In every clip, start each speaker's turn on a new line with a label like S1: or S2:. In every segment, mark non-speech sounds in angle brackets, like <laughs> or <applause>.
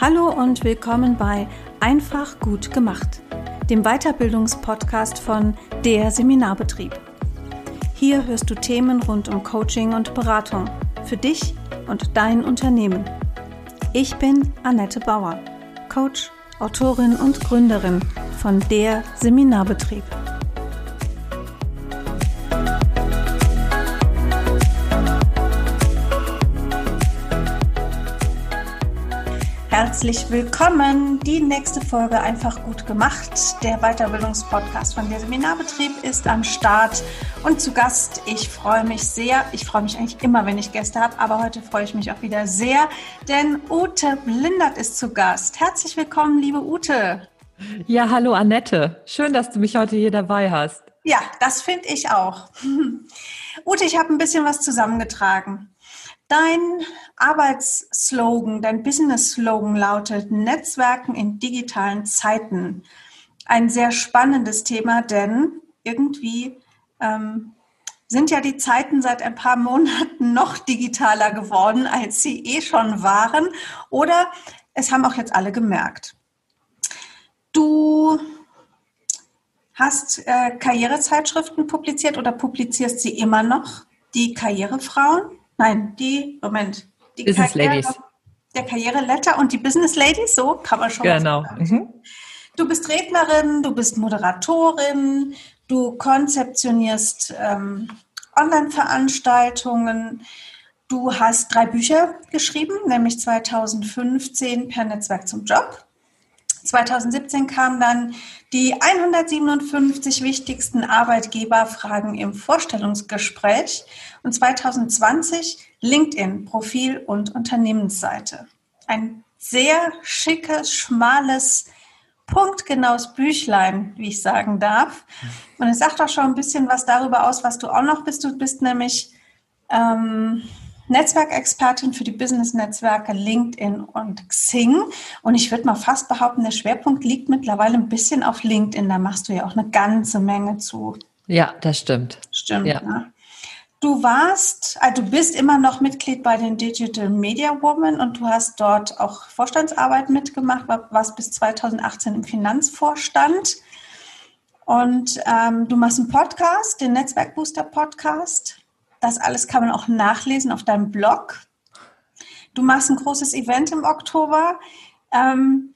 S1: Hallo und willkommen bei Einfach gut gemacht, dem Weiterbildungspodcast von Der Seminarbetrieb. Hier hörst du Themen rund um Coaching und Beratung für dich und dein Unternehmen. Ich bin Annette Bauer, Coach, Autorin und Gründerin von Der Seminarbetrieb. Herzlich willkommen. Die nächste Folge einfach gut gemacht. Der Weiterbildungspodcast von der Seminarbetrieb ist am Start und zu Gast. Ich freue mich sehr. Ich freue mich eigentlich immer, wenn ich Gäste habe, aber heute freue ich mich auch wieder sehr, denn Ute Blindert ist zu Gast. Herzlich willkommen, liebe Ute.
S2: Ja, hallo Annette. Schön, dass du mich heute hier dabei hast.
S1: Ja, das finde ich auch. <laughs> Ute, ich habe ein bisschen was zusammengetragen. Dein Arbeitsslogan, dein Business-Slogan lautet Netzwerken in digitalen Zeiten. Ein sehr spannendes Thema, denn irgendwie ähm, sind ja die Zeiten seit ein paar Monaten noch digitaler geworden, als sie eh schon waren. Oder es haben auch jetzt alle gemerkt. Du hast äh, Karrierezeitschriften publiziert oder publizierst sie immer noch? Die Karrierefrauen? Nein, die, Moment. Die
S2: Business Karriere, Ladies.
S1: Der Karriereletter und die Business Ladies, so kann man schon
S2: Genau. Mhm.
S1: Du bist Rednerin, du bist Moderatorin, du konzeptionierst ähm, Online-Veranstaltungen. Du hast drei Bücher geschrieben, nämlich 2015 per Netzwerk zum Job, 2017 kam dann die 157 wichtigsten Arbeitgeberfragen im Vorstellungsgespräch und 2020 LinkedIn Profil und Unternehmensseite. Ein sehr schickes, schmales, punktgenaues Büchlein, wie ich sagen darf. Und es sagt auch schon ein bisschen was darüber aus, was du auch noch bist. Du bist nämlich ähm, Netzwerkexpertin für die Business-Netzwerke LinkedIn und Xing. Und ich würde mal fast behaupten, der Schwerpunkt liegt mittlerweile ein bisschen auf LinkedIn. Da machst du ja auch eine ganze Menge zu.
S2: Ja, das stimmt.
S1: Stimmt.
S2: Ja.
S1: Ne? Du warst, also du bist immer noch Mitglied bei den Digital Media Women und du hast dort auch Vorstandsarbeit mitgemacht, warst bis 2018 im Finanzvorstand. Und ähm, du machst einen Podcast, den Netzwerkbooster Podcast. Das alles kann man auch nachlesen auf deinem Blog. Du machst ein großes Event im Oktober. Ähm,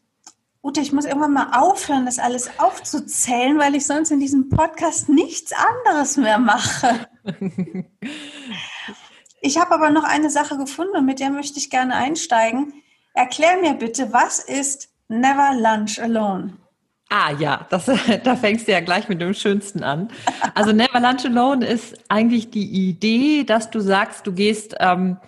S1: Ute, ich muss irgendwann mal aufhören, das alles aufzuzählen, weil ich sonst in diesem Podcast nichts anderes mehr mache. <laughs> Ich habe aber noch eine Sache gefunden und mit der möchte ich gerne einsteigen. Erklär mir bitte, was ist Never Lunch Alone?
S2: Ah ja, das, <laughs> da fängst du ja gleich mit dem Schönsten an. Also Never Lunch Alone ist eigentlich die Idee, dass du sagst, du gehst ähm,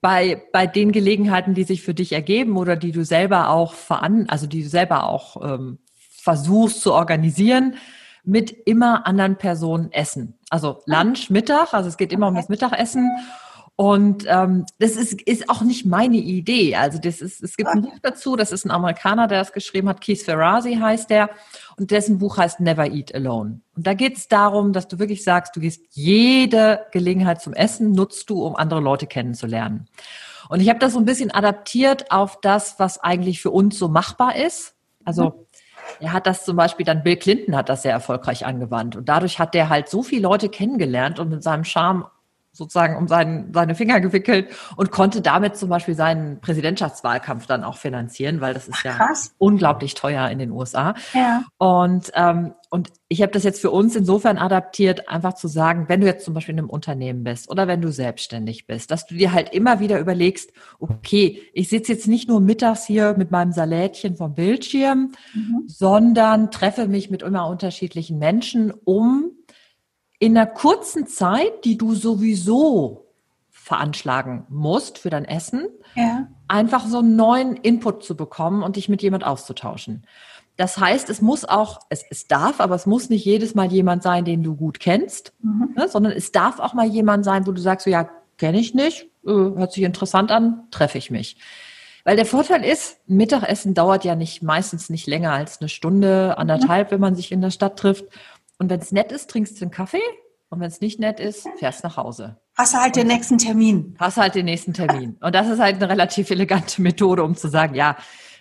S2: bei, bei den Gelegenheiten, die sich für dich ergeben oder die du selber auch veran, also die du selber auch ähm, versuchst zu organisieren, mit immer anderen Personen essen. Also Lunch, Mittag, also es geht immer um das Mittagessen und ähm, das ist, ist auch nicht meine Idee. Also das ist, es gibt ein Buch dazu, das ist ein Amerikaner, der das geschrieben hat, Keith Ferrazzi heißt der, und dessen Buch heißt Never Eat Alone. Und da geht es darum, dass du wirklich sagst, du gehst jede Gelegenheit zum Essen, nutzt du, um andere Leute kennenzulernen. Und ich habe das so ein bisschen adaptiert auf das, was eigentlich für uns so machbar ist. Also mhm. er hat das zum Beispiel dann, Bill Clinton hat das sehr erfolgreich angewandt. Und dadurch hat der halt so viele Leute kennengelernt und mit seinem Charme sozusagen um seinen, seine Finger gewickelt und konnte damit zum Beispiel seinen Präsidentschaftswahlkampf dann auch finanzieren, weil das ist ja Krass. unglaublich teuer in den USA. Ja. Und, ähm, und ich habe das jetzt für uns insofern adaptiert, einfach zu sagen, wenn du jetzt zum Beispiel in einem Unternehmen bist oder wenn du selbstständig bist, dass du dir halt immer wieder überlegst, okay, ich sitze jetzt nicht nur mittags hier mit meinem Salätchen vom Bildschirm, mhm. sondern treffe mich mit immer unterschiedlichen Menschen, um in einer kurzen Zeit, die du sowieso veranschlagen musst für dein Essen, ja. einfach so einen neuen Input zu bekommen und dich mit jemand auszutauschen. Das heißt, es muss auch, es, es darf, aber es muss nicht jedes Mal jemand sein, den du gut kennst, mhm. ne, sondern es darf auch mal jemand sein, wo du sagst, so, ja, kenne ich nicht, äh, hört sich interessant an, treffe ich mich. Weil der Vorteil ist, Mittagessen dauert ja nicht meistens nicht länger als eine Stunde, anderthalb, mhm. wenn man sich in der Stadt trifft. Und wenn es nett ist, trinkst du einen Kaffee. Und wenn es nicht nett ist, fährst nach Hause.
S1: Hast du halt den nächsten Termin.
S2: Hast halt den nächsten Termin. Und das ist halt eine relativ elegante Methode, um zu sagen, ja,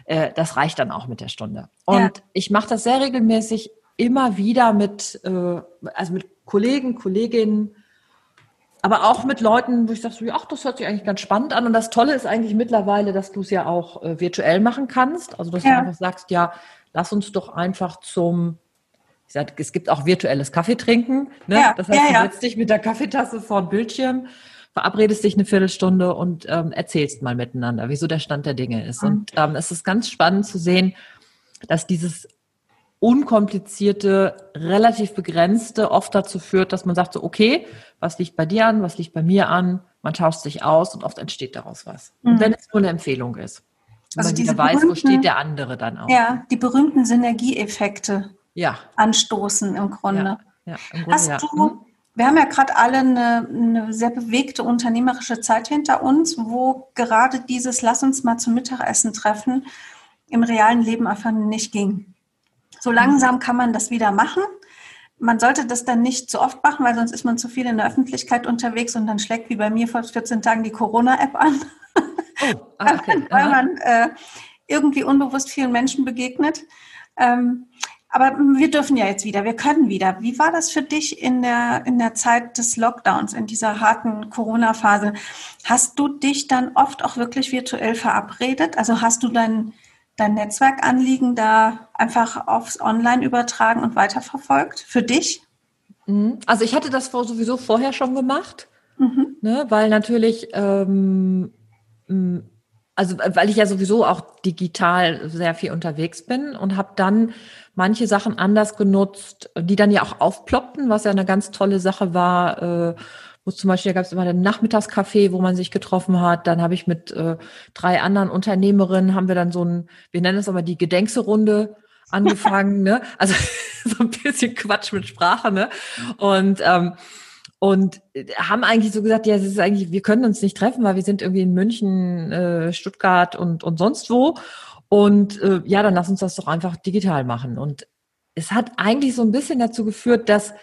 S2: äh, das reicht dann auch mit der Stunde. Und ja. ich mache das sehr regelmäßig immer wieder mit, äh, also mit Kollegen, Kolleginnen, aber auch mit Leuten, wo ich sage, so, ach, das hört sich eigentlich ganz spannend an. Und das Tolle ist eigentlich mittlerweile, dass du es ja auch äh, virtuell machen kannst. Also dass ja. du einfach sagst, ja, lass uns doch einfach zum, ich sag, es gibt auch virtuelles Kaffee trinken. Ne? Ja. Das heißt, ja, du setzt dich mit der Kaffeetasse vor den Bildschirm, verabredest dich eine Viertelstunde und ähm, erzählst mal miteinander, wieso der Stand der Dinge ist. Mhm. Und ähm, es ist ganz spannend zu sehen, dass dieses unkomplizierte, relativ begrenzte oft dazu führt, dass man sagt so, okay, was liegt bei dir an, was liegt bei mir an, man tauscht sich aus und oft entsteht daraus was. Mhm. Und wenn es nur eine Empfehlung ist. Also man wieder weiß, wo steht der andere dann auch.
S1: Ja, die berühmten Synergieeffekte ja. anstoßen im Grunde. Ja, ja, im Grunde Hast du, mhm. wir haben ja gerade alle eine, eine sehr bewegte unternehmerische Zeit hinter uns, wo gerade dieses Lass uns mal zum Mittagessen treffen im realen Leben einfach nicht ging. So langsam kann man das wieder machen. Man sollte das dann nicht zu oft machen, weil sonst ist man zu viel in der Öffentlichkeit unterwegs und dann schlägt wie bei mir vor 14 Tagen die Corona-App an. Oh, <laughs> ah, okay. weil man äh, irgendwie unbewusst vielen Menschen begegnet. Ähm, aber wir dürfen ja jetzt wieder, wir können wieder. Wie war das für dich in der, in der Zeit des Lockdowns, in dieser harten Corona-Phase? Hast du dich dann oft auch wirklich virtuell verabredet? Also hast du dein, dein Netzwerkanliegen da einfach aufs Online übertragen und weiterverfolgt für dich?
S2: Mhm. Also ich hatte das sowieso vorher schon gemacht, mhm. ne, weil natürlich, ähm, also weil ich ja sowieso auch digital sehr viel unterwegs bin und habe dann manche Sachen anders genutzt, die dann ja auch aufploppten, was ja eine ganz tolle Sache war. Äh, wo zum Beispiel, da gab es immer den Nachmittagscafé, wo man sich getroffen hat. Dann habe ich mit äh, drei anderen Unternehmerinnen, haben wir dann so ein, wir nennen es aber die Gedenkse-Runde angefangen, <laughs> ne? Also <laughs> so ein bisschen Quatsch mit Sprache, ne? Und ähm, und haben eigentlich so gesagt, ja, es ist eigentlich, wir können uns nicht treffen, weil wir sind irgendwie in München, äh, Stuttgart und und sonst wo. Und äh, ja, dann lass uns das doch einfach digital machen. Und es hat eigentlich so ein bisschen dazu geführt, dass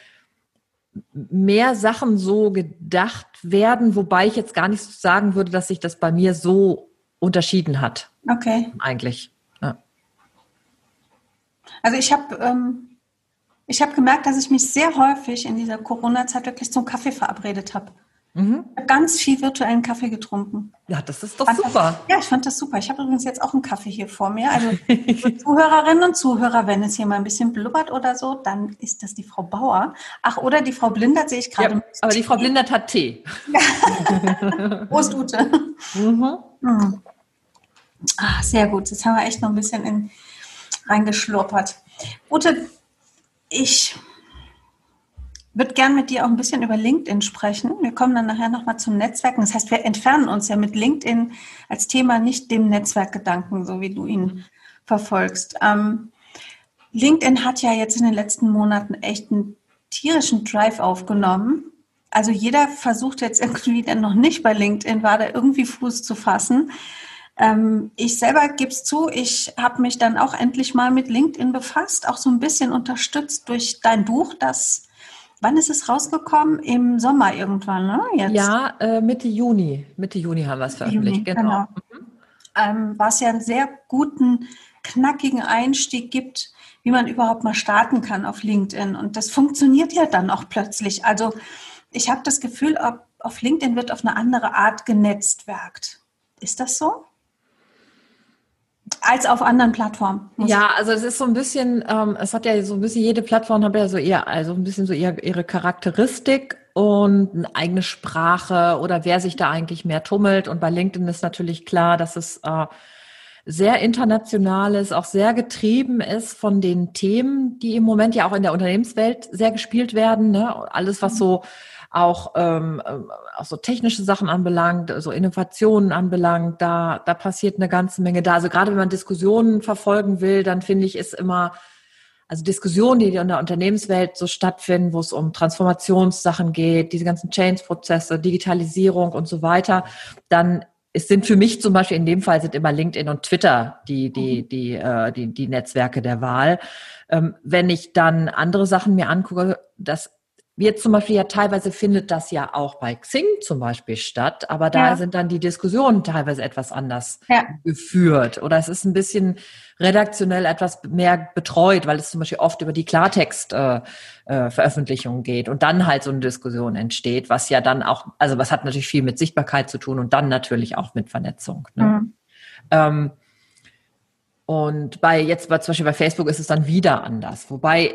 S2: mehr Sachen so gedacht werden, wobei ich jetzt gar nicht sagen würde, dass sich das bei mir so unterschieden hat.
S1: Okay.
S2: Eigentlich. Ja.
S1: Also ich habe ähm, ich habe gemerkt, dass ich mich sehr häufig in dieser Corona-Zeit wirklich zum Kaffee verabredet habe. Mhm. Ich habe ganz viel virtuellen Kaffee getrunken.
S2: Ja, das ist doch fand super.
S1: Das, ja, ich fand das super. Ich habe übrigens jetzt auch einen Kaffee hier vor mir. Also <laughs> Zuhörerinnen und Zuhörer, wenn es hier mal ein bisschen blubbert oder so, dann ist das die Frau Bauer. Ach, oder die Frau Blindert sehe ich gerade. Ja,
S2: aber die Frau Blindert hat Tee. <laughs>
S1: Prost, Ute. Mhm. Mhm. Ah, sehr gut. Jetzt haben wir echt noch ein bisschen in, reingeschlurpert. Ute, ich würde gern mit dir auch ein bisschen über LinkedIn sprechen. Wir kommen dann nachher nochmal zum Netzwerken. Das heißt, wir entfernen uns ja mit LinkedIn als Thema nicht dem Netzwerkgedanken, so wie du ihn verfolgst. Ähm, LinkedIn hat ja jetzt in den letzten Monaten echt einen tierischen Drive aufgenommen. Also jeder versucht jetzt irgendwie, der noch nicht bei LinkedIn war, da irgendwie Fuß zu fassen. Ähm, ich selber gebe es zu, ich habe mich dann auch endlich mal mit LinkedIn befasst, auch so ein bisschen unterstützt durch dein Buch, das Wann ist es rausgekommen? Im Sommer irgendwann, ne?
S2: Jetzt. Ja, äh, Mitte Juni. Mitte Juni haben wir es veröffentlicht, Juni, genau. genau. Mhm.
S1: Ähm, was ja einen sehr guten, knackigen Einstieg gibt, wie man überhaupt mal starten kann auf LinkedIn. Und das funktioniert ja dann auch plötzlich. Also ich habe das Gefühl, auf LinkedIn wird auf eine andere Art genetzwerkt. Ist das so? Als auf anderen Plattformen.
S2: Ja, also es ist so ein bisschen, ähm, es hat ja so ein bisschen, jede Plattform hat ja so eher, also ein bisschen so eher ihre Charakteristik und eine eigene Sprache oder wer sich da eigentlich mehr tummelt. Und bei LinkedIn ist natürlich klar, dass es äh, sehr international ist, auch sehr getrieben ist von den Themen, die im Moment ja auch in der Unternehmenswelt sehr gespielt werden. Ne? Alles, was so auch, ähm, auch so technische Sachen anbelangt, so Innovationen anbelangt, da, da passiert eine ganze Menge da. Also gerade wenn man Diskussionen verfolgen will, dann finde ich, ist immer, also Diskussionen, die in der Unternehmenswelt so stattfinden, wo es um Transformationssachen geht, diese ganzen Change-Prozesse, Digitalisierung und so weiter, dann es sind für mich zum Beispiel in dem Fall sind immer LinkedIn und Twitter die die mhm. die äh, die, die Netzwerke der Wahl. Ähm, wenn ich dann andere Sachen mir angucke, das Jetzt zum Beispiel ja teilweise findet das ja auch bei Xing zum Beispiel statt, aber da ja. sind dann die Diskussionen teilweise etwas anders ja. geführt oder es ist ein bisschen redaktionell etwas mehr betreut, weil es zum Beispiel oft über die Klartext-Veröffentlichung äh, äh, geht und dann halt so eine Diskussion entsteht, was ja dann auch, also was hat natürlich viel mit Sichtbarkeit zu tun und dann natürlich auch mit Vernetzung. Ne? Mhm. Ähm, und bei jetzt zum Beispiel bei Facebook ist es dann wieder anders, wobei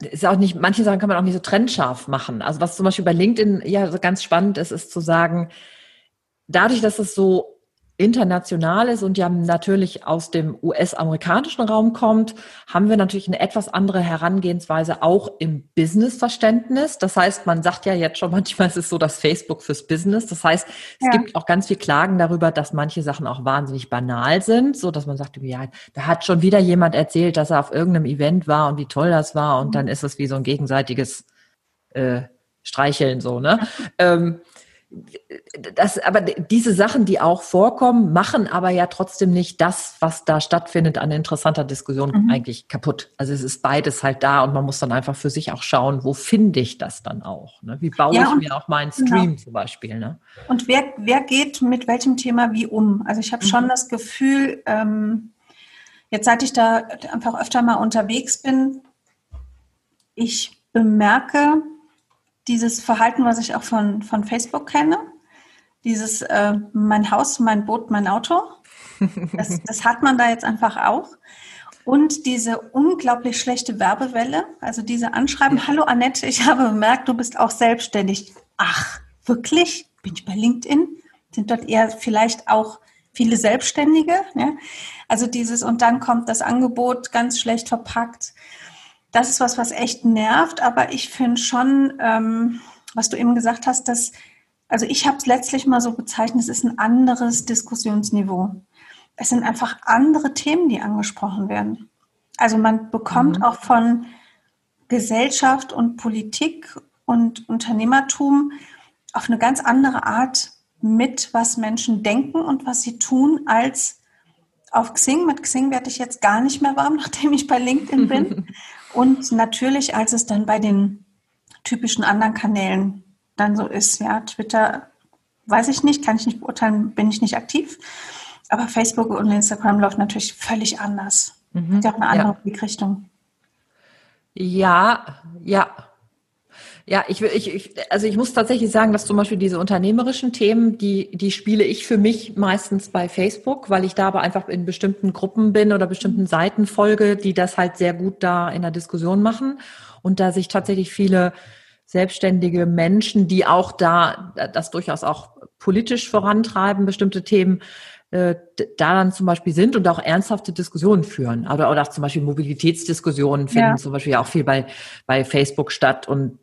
S2: ist auch nicht, manche Sachen kann man auch nicht so trennscharf machen. Also was zum Beispiel bei LinkedIn ja so ganz spannend ist, ist zu sagen, dadurch, dass es so international ist und ja natürlich aus dem US-amerikanischen Raum kommt, haben wir natürlich eine etwas andere Herangehensweise auch im Business-Verständnis. Das heißt, man sagt ja jetzt schon manchmal, es ist so das Facebook fürs Business. Das heißt, es ja. gibt auch ganz viel Klagen darüber, dass manche Sachen auch wahnsinnig banal sind, so dass man sagt, ja, da hat schon wieder jemand erzählt, dass er auf irgendeinem Event war und wie toll das war und mhm. dann ist es wie so ein gegenseitiges äh, Streicheln so, ne? ähm, das, aber diese Sachen, die auch vorkommen, machen aber ja trotzdem nicht das, was da stattfindet an interessanter Diskussion mhm. eigentlich kaputt. Also es ist beides halt da und man muss dann einfach für sich auch schauen, wo finde ich das dann auch? Ne? Wie baue ja, ich mir auch meinen genau. Stream genau. zum Beispiel? Ne?
S1: Und wer, wer geht mit welchem Thema wie um? Also ich habe mhm. schon das Gefühl, ähm, jetzt seit ich da einfach öfter mal unterwegs bin, ich bemerke, dieses Verhalten, was ich auch von, von Facebook kenne, dieses äh, mein Haus, mein Boot, mein Auto, das, <laughs> das hat man da jetzt einfach auch. Und diese unglaublich schlechte Werbewelle, also diese Anschreiben, hallo Annette, ich habe bemerkt, du bist auch selbstständig. Ach, wirklich? Bin ich bei LinkedIn? Sind dort eher vielleicht auch viele Selbstständige? Ja? Also dieses, und dann kommt das Angebot ganz schlecht verpackt das ist was, was echt nervt. Aber ich finde schon, ähm, was du eben gesagt hast, dass, also ich habe es letztlich mal so bezeichnet, es ist ein anderes Diskussionsniveau. Es sind einfach andere Themen, die angesprochen werden. Also man bekommt mhm. auch von Gesellschaft und Politik und Unternehmertum auf eine ganz andere Art mit, was Menschen denken und was sie tun, als auf Xing. Mit Xing werde ich jetzt gar nicht mehr warm, <laughs> nachdem ich bei LinkedIn bin. <laughs> Und natürlich, als es dann bei den typischen anderen Kanälen dann so ist, ja, Twitter weiß ich nicht, kann ich nicht beurteilen, bin ich nicht aktiv. Aber Facebook und Instagram läuft natürlich völlig anders. Mhm. Hat ja auch eine andere ja. Blickrichtung.
S2: Ja, ja, ja, ich, ich, ich, also ich muss tatsächlich sagen, dass zum Beispiel diese unternehmerischen Themen, die, die spiele ich für mich meistens bei Facebook, weil ich da aber einfach in bestimmten Gruppen bin oder bestimmten Seiten folge, die das halt sehr gut da in der Diskussion machen und da sich tatsächlich viele selbstständige Menschen, die auch da das durchaus auch politisch vorantreiben, bestimmte Themen, äh, da dann zum Beispiel sind und auch ernsthafte Diskussionen führen. Oder, oder auch zum Beispiel Mobilitätsdiskussionen finden ja. zum Beispiel auch viel bei, bei Facebook statt und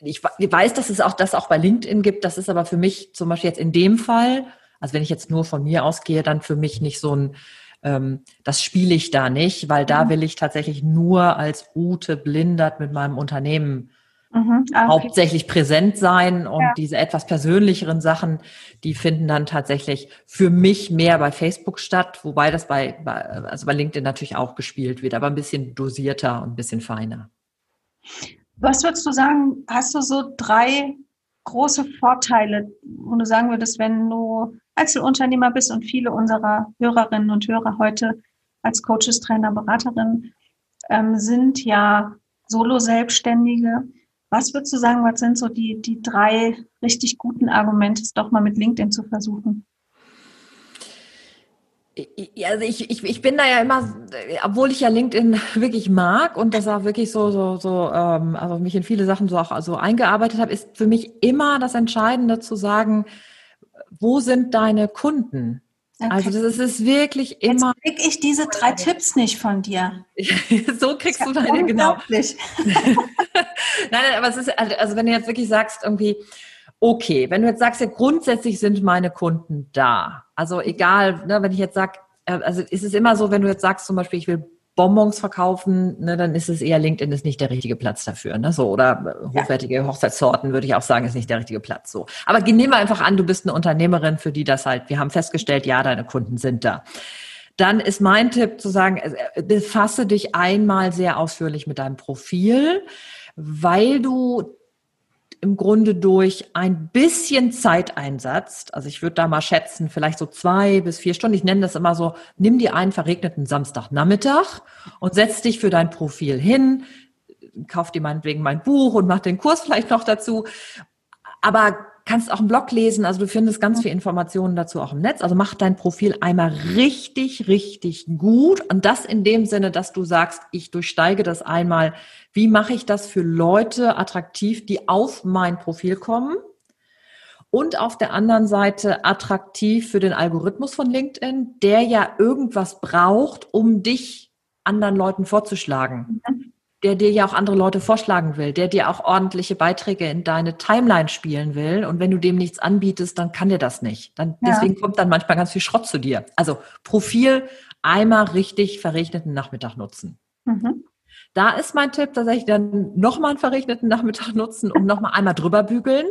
S2: ich weiß, dass es auch das auch bei LinkedIn gibt. Das ist aber für mich zum Beispiel jetzt in dem Fall, also wenn ich jetzt nur von mir ausgehe, dann für mich nicht so ein, ähm, das spiele ich da nicht, weil da mhm. will ich tatsächlich nur als Ute Blindert mit meinem Unternehmen mhm. ah, okay. hauptsächlich präsent sein und ja. diese etwas persönlicheren Sachen, die finden dann tatsächlich für mich mehr bei Facebook statt, wobei das bei, bei also bei LinkedIn natürlich auch gespielt wird, aber ein bisschen dosierter und ein bisschen feiner.
S1: Was würdest du sagen, hast du so drei große Vorteile, wo du sagen würdest, wenn du Einzelunternehmer bist und viele unserer Hörerinnen und Hörer heute als Coaches, Trainer, Beraterin ähm, sind ja Solo-Selbstständige. Was würdest du sagen, was sind so die, die drei richtig guten Argumente, es doch mal mit LinkedIn zu versuchen?
S2: Also ich, ich, ich bin da ja immer, obwohl ich ja LinkedIn <laughs> wirklich mag und das auch wirklich so, so, so, ähm, also mich in viele Sachen so auch so eingearbeitet habe, ist für mich immer das Entscheidende zu sagen, wo sind deine Kunden? Okay. Also das ist, wirklich immer.
S1: Jetzt krieg ich diese drei Tipps nicht von dir. <laughs>
S2: so kriegst du deine, genau. nein, <laughs> nein, aber es ist, also, also wenn du jetzt wirklich sagst, irgendwie, okay, wenn du jetzt sagst, ja, grundsätzlich sind meine Kunden da. Also egal, ne, wenn ich jetzt sage, äh, also ist es immer so, wenn du jetzt sagst, zum Beispiel, ich will Bonbons verkaufen, ne, dann ist es eher LinkedIn ist nicht der richtige Platz dafür, ne, so oder hochwertige ja. Hochzeitssorten würde ich auch sagen, ist nicht der richtige Platz, so. Aber nehmen wir einfach an, du bist eine Unternehmerin, für die das halt, wir haben festgestellt, ja, deine Kunden sind da. Dann ist mein Tipp zu sagen, äh, befasse dich einmal sehr ausführlich mit deinem Profil weil du im Grunde durch ein bisschen Zeiteinsatz, also ich würde da mal schätzen, vielleicht so zwei bis vier Stunden, ich nenne das immer so, nimm dir einen verregneten Samstagnachmittag und setz dich für dein Profil hin, kauf dir meinetwegen mein Buch und mach den Kurs vielleicht noch dazu. Aber kannst auch einen Blog lesen, also du findest ganz viele Informationen dazu auch im Netz. Also mach dein Profil einmal richtig, richtig gut. Und das in dem Sinne, dass du sagst, ich durchsteige das einmal. Wie mache ich das für Leute attraktiv, die auf mein Profil kommen? Und auf der anderen Seite attraktiv für den Algorithmus von LinkedIn, der ja irgendwas braucht, um dich anderen Leuten vorzuschlagen. Mhm der dir ja auch andere Leute vorschlagen will, der dir auch ordentliche Beiträge in deine Timeline spielen will. Und wenn du dem nichts anbietest, dann kann der das nicht. Dann, ja. Deswegen kommt dann manchmal ganz viel Schrott zu dir. Also Profil einmal richtig verregneten Nachmittag nutzen. Mhm. Da ist mein Tipp tatsächlich dann nochmal einen verregneten Nachmittag nutzen und nochmal einmal drüber bügeln,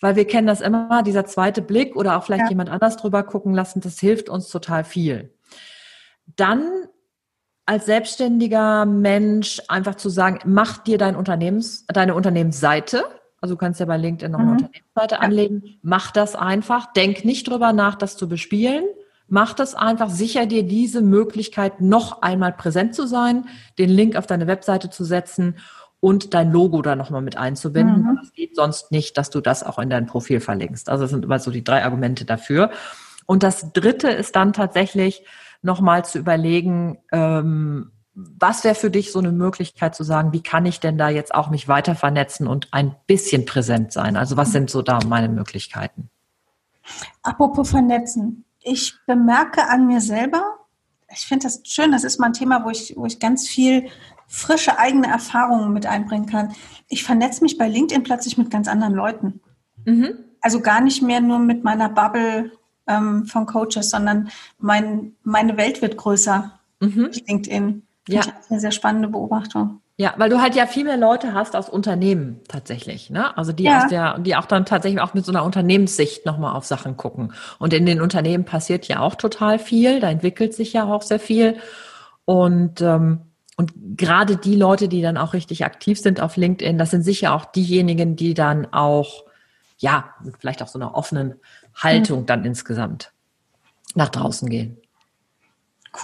S2: weil wir kennen das immer, dieser zweite Blick oder auch vielleicht ja. jemand anders drüber gucken lassen, das hilft uns total viel. Dann als selbstständiger Mensch einfach zu sagen, mach dir dein Unternehmens, deine Unternehmensseite. Also du kannst ja bei LinkedIn noch eine mhm. Unternehmensseite ja. anlegen. Mach das einfach. Denk nicht drüber nach, das zu bespielen. Mach das einfach. Sicher dir diese Möglichkeit, noch einmal präsent zu sein, den Link auf deine Webseite zu setzen und dein Logo da nochmal mit einzubinden. Mhm. Das geht sonst nicht, dass du das auch in dein Profil verlinkst. Also das sind immer so die drei Argumente dafür. Und das dritte ist dann tatsächlich, nochmal zu überlegen, ähm, was wäre für dich so eine Möglichkeit zu sagen, wie kann ich denn da jetzt auch mich weiter vernetzen und ein bisschen präsent sein? Also was sind so da meine Möglichkeiten?
S1: Apropos vernetzen. Ich bemerke an mir selber, ich finde das schön, das ist mal ein Thema, wo ich, wo ich ganz viel frische eigene Erfahrungen mit einbringen kann. Ich vernetze mich bei LinkedIn plötzlich mit ganz anderen Leuten. Mhm. Also gar nicht mehr nur mit meiner Bubble ähm, von Coaches, sondern mein, meine Welt wird größer mhm. durch LinkedIn. Ja. Das ist eine sehr spannende Beobachtung.
S2: Ja, weil du halt ja viel mehr Leute hast aus Unternehmen tatsächlich, ne? Also die ja. aus der, die auch dann tatsächlich auch mit so einer Unternehmenssicht nochmal auf Sachen gucken. Und in den Unternehmen passiert ja auch total viel, da entwickelt sich ja auch sehr viel. Und ähm, und gerade die Leute, die dann auch richtig aktiv sind auf LinkedIn, das sind sicher auch diejenigen, die dann auch, ja, vielleicht auch so einer offenen Haltung mhm. dann insgesamt nach draußen gehen.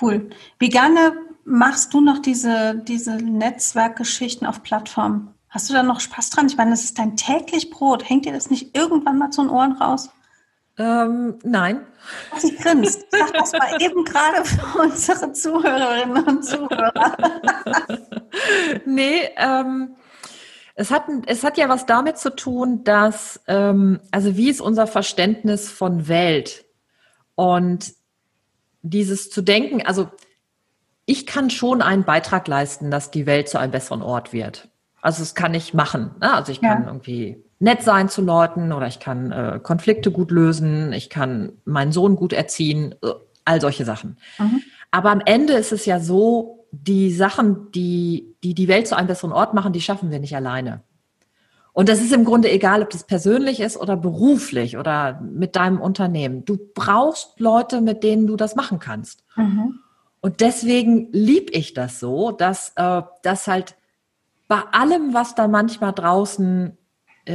S1: Cool. Wie gerne machst du noch diese, diese Netzwerkgeschichten auf Plattformen? Hast du da noch Spaß dran? Ich meine, das ist dein täglich Brot. Hängt dir das nicht irgendwann mal zu den Ohren raus?
S2: Ähm, nein.
S1: Sie grinst. Sag das mal eben gerade für unsere Zuhörerinnen und Zuhörer. <laughs>
S2: nee, ähm, es hat, es hat ja was damit zu tun, dass, ähm, also wie ist unser Verständnis von Welt? Und dieses zu denken, also ich kann schon einen Beitrag leisten, dass die Welt zu einem besseren Ort wird. Also das kann ich machen. Ne? Also ich kann ja. irgendwie nett sein zu Leuten oder ich kann äh, Konflikte gut lösen, ich kann meinen Sohn gut erziehen, äh, all solche Sachen. Mhm. Aber am Ende ist es ja so, die Sachen, die, die die Welt zu einem besseren Ort machen, die schaffen wir nicht alleine. Und das ist im Grunde egal, ob das persönlich ist oder beruflich oder mit deinem Unternehmen. Du brauchst Leute, mit denen du das machen kannst. Mhm. Und deswegen lieb ich das so, dass, äh, dass halt bei allem, was da manchmal draußen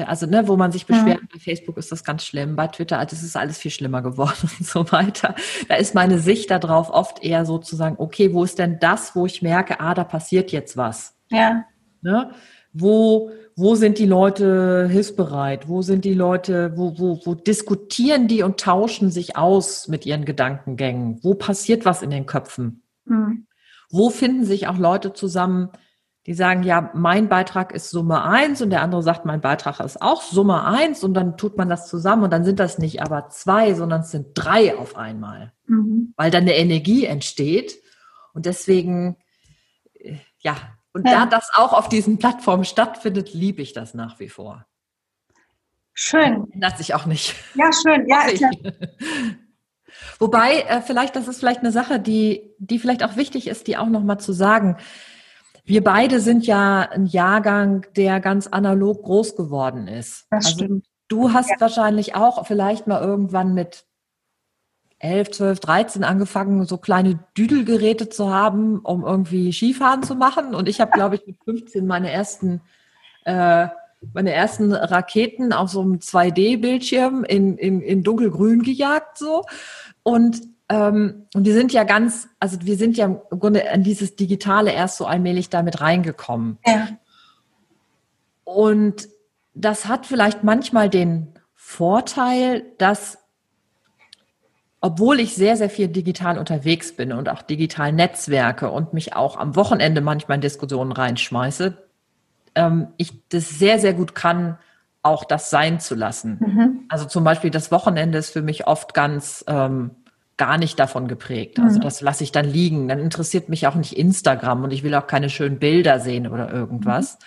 S2: also ne, wo man sich beschwert, ja. bei Facebook ist das ganz schlimm, bei Twitter, also es ist alles viel schlimmer geworden <laughs> und so weiter. Da ist meine Sicht darauf oft eher sozusagen, okay, wo ist denn das, wo ich merke, ah, da passiert jetzt was?
S1: Ja.
S2: Ne? Wo, wo sind die Leute hilfsbereit? Wo sind die Leute, wo, wo, wo diskutieren die und tauschen sich aus mit ihren Gedankengängen? Wo passiert was in den Köpfen? Mhm. Wo finden sich auch Leute zusammen, die sagen, ja, mein Beitrag ist Summe eins und der andere sagt, mein Beitrag ist auch Summe eins und dann tut man das zusammen und dann sind das nicht aber zwei, sondern es sind drei auf einmal, mhm. weil dann eine Energie entsteht und deswegen, äh, ja, und ja. da das auch auf diesen Plattformen stattfindet, liebe ich das nach wie vor.
S1: Schön.
S2: Ändert sich auch nicht.
S1: Ja, schön. Ja, <laughs> klar.
S2: Wobei, äh, vielleicht, das ist vielleicht eine Sache, die, die vielleicht auch wichtig ist, die auch nochmal zu sagen. Wir beide sind ja ein Jahrgang, der ganz analog groß geworden ist.
S1: Das also, stimmt.
S2: Du hast ja. wahrscheinlich auch vielleicht mal irgendwann mit 11, 12, 13 angefangen, so kleine Düdelgeräte zu haben, um irgendwie Skifahren zu machen. Und ich habe, <laughs> glaube ich, mit 15 meine ersten äh, meine ersten Raketen auf so einem 2D-Bildschirm in, in, in dunkelgrün gejagt so. Und, ähm, und die sind ja ganz, also wir sind ja im Grunde an dieses Digitale erst so allmählich damit reingekommen. Ja. Und das hat vielleicht manchmal den Vorteil, dass obwohl ich sehr, sehr viel digital unterwegs bin und auch digital Netzwerke und mich auch am Wochenende manchmal in Diskussionen reinschmeiße, ähm, ich das sehr, sehr gut kann, auch das sein zu lassen. Mhm. Also zum Beispiel das Wochenende ist für mich oft ganz ähm, gar nicht davon geprägt. Also mhm. das lasse ich dann liegen. Dann interessiert mich auch nicht Instagram und ich will auch keine schönen Bilder sehen oder irgendwas. Mhm.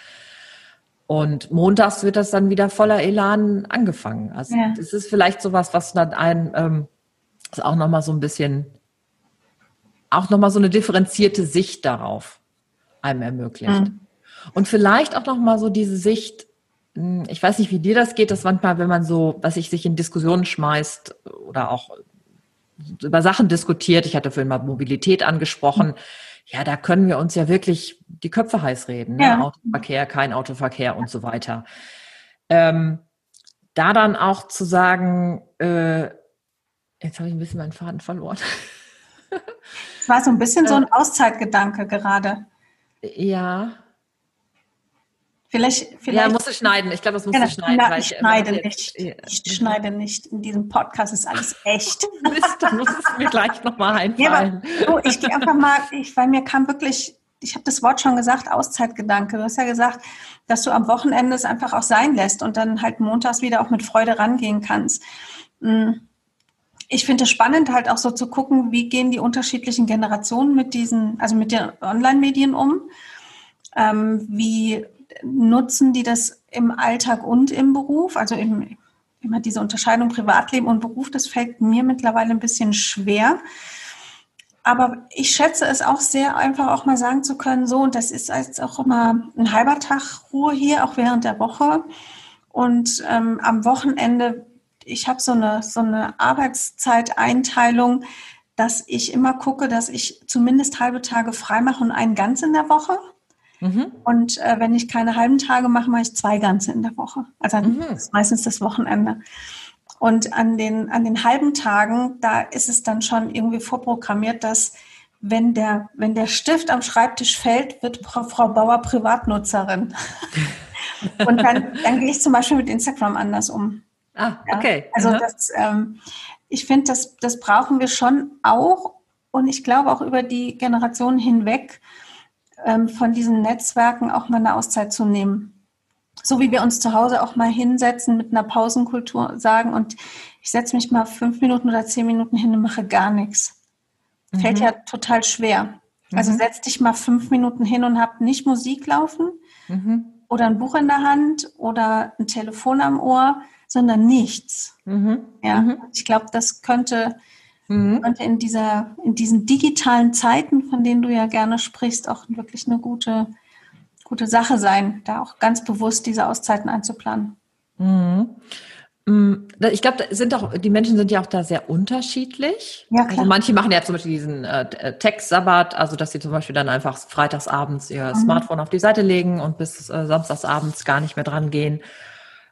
S2: Und montags wird das dann wieder voller Elan angefangen. Also ja. das ist vielleicht sowas, was dann ein ähm, ist auch nochmal so ein bisschen, auch nochmal so eine differenzierte Sicht darauf einem ermöglicht. Mhm. Und vielleicht auch nochmal so diese Sicht, hm, ich weiß nicht, wie dir das geht, dass manchmal, wenn man so, was ich sich in Diskussionen schmeißt oder auch über Sachen diskutiert, ich hatte vorhin mal Mobilität angesprochen, ja, da können wir uns ja wirklich die Köpfe heiß reden, ne? ja. Autoverkehr, kein Autoverkehr und so weiter. Ähm, da dann auch zu sagen, äh, jetzt habe ich ein bisschen meinen Faden verloren.
S1: Es war so ein bisschen so ein <laughs> äh. Auszeitgedanke gerade.
S2: Ja.
S1: Vielleicht, vielleicht.
S2: Ja, musst du schneiden. Ich glaube, das musst ja, du schneiden.
S1: Na, ich, ich schneide nicht. Ich ja. schneide nicht. In diesem Podcast ist alles echt. <laughs>
S2: Mist, dann muss es mir gleich nochmal einfallen.
S1: Ja, aber, oh, ich gehe einfach mal, ich, weil mir kam wirklich, ich habe das Wort schon gesagt, Auszeitgedanke. Du hast ja gesagt, dass du am Wochenende es einfach auch sein lässt und dann halt montags wieder auch mit Freude rangehen kannst. Hm. Ich finde es spannend, halt auch so zu gucken, wie gehen die unterschiedlichen Generationen mit diesen, also mit den Online-Medien um. Ähm, wie nutzen die das im Alltag und im Beruf? Also im, immer diese Unterscheidung Privatleben und Beruf, das fällt mir mittlerweile ein bisschen schwer. Aber ich schätze es auch sehr, einfach auch mal sagen zu können, so, und das ist jetzt auch immer ein halber Tag Ruhe hier, auch während der Woche. Und ähm, am Wochenende, ich habe so eine, so eine Arbeitszeiteinteilung, dass ich immer gucke, dass ich zumindest halbe Tage frei mache und einen ganz in der Woche. Mhm. Und äh, wenn ich keine halben Tage mache, mache ich zwei ganze in der Woche. Also mhm. meistens das Wochenende. Und an den, an den halben Tagen, da ist es dann schon irgendwie vorprogrammiert, dass wenn der, wenn der Stift am Schreibtisch fällt, wird Frau Bauer Privatnutzerin. <laughs> Und dann, dann gehe ich zum Beispiel mit Instagram anders um.
S2: Ah, okay.
S1: Ja? Also das, ähm, ich finde, das, das brauchen wir schon auch. Und ich glaube auch über die Generationen hinweg, von diesen Netzwerken auch mal eine Auszeit zu nehmen. So wie wir uns zu Hause auch mal hinsetzen mit einer Pausenkultur sagen und ich setze mich mal fünf Minuten oder zehn Minuten hin und mache gar nichts. Mhm. Fällt ja total schwer. Also mhm. setz dich mal fünf Minuten hin und hab nicht Musik laufen mhm. oder ein Buch in der Hand oder ein Telefon am Ohr, sondern nichts. Mhm. Ja, mhm. ich glaube, das könnte Mhm. Und in, dieser, in diesen digitalen Zeiten, von denen du ja gerne sprichst, auch wirklich eine gute, gute Sache sein, da auch ganz bewusst diese Auszeiten einzuplanen.
S2: Mhm. Mm, ich glaube, sind auch, die Menschen sind ja auch da sehr unterschiedlich. Ja, klar. Also manche machen ja zum Beispiel diesen äh, äh, Tech-Sabbat, also dass sie zum Beispiel dann einfach freitagsabends ihr mhm. Smartphone auf die Seite legen und bis äh, samstagsabends gar nicht mehr dran gehen.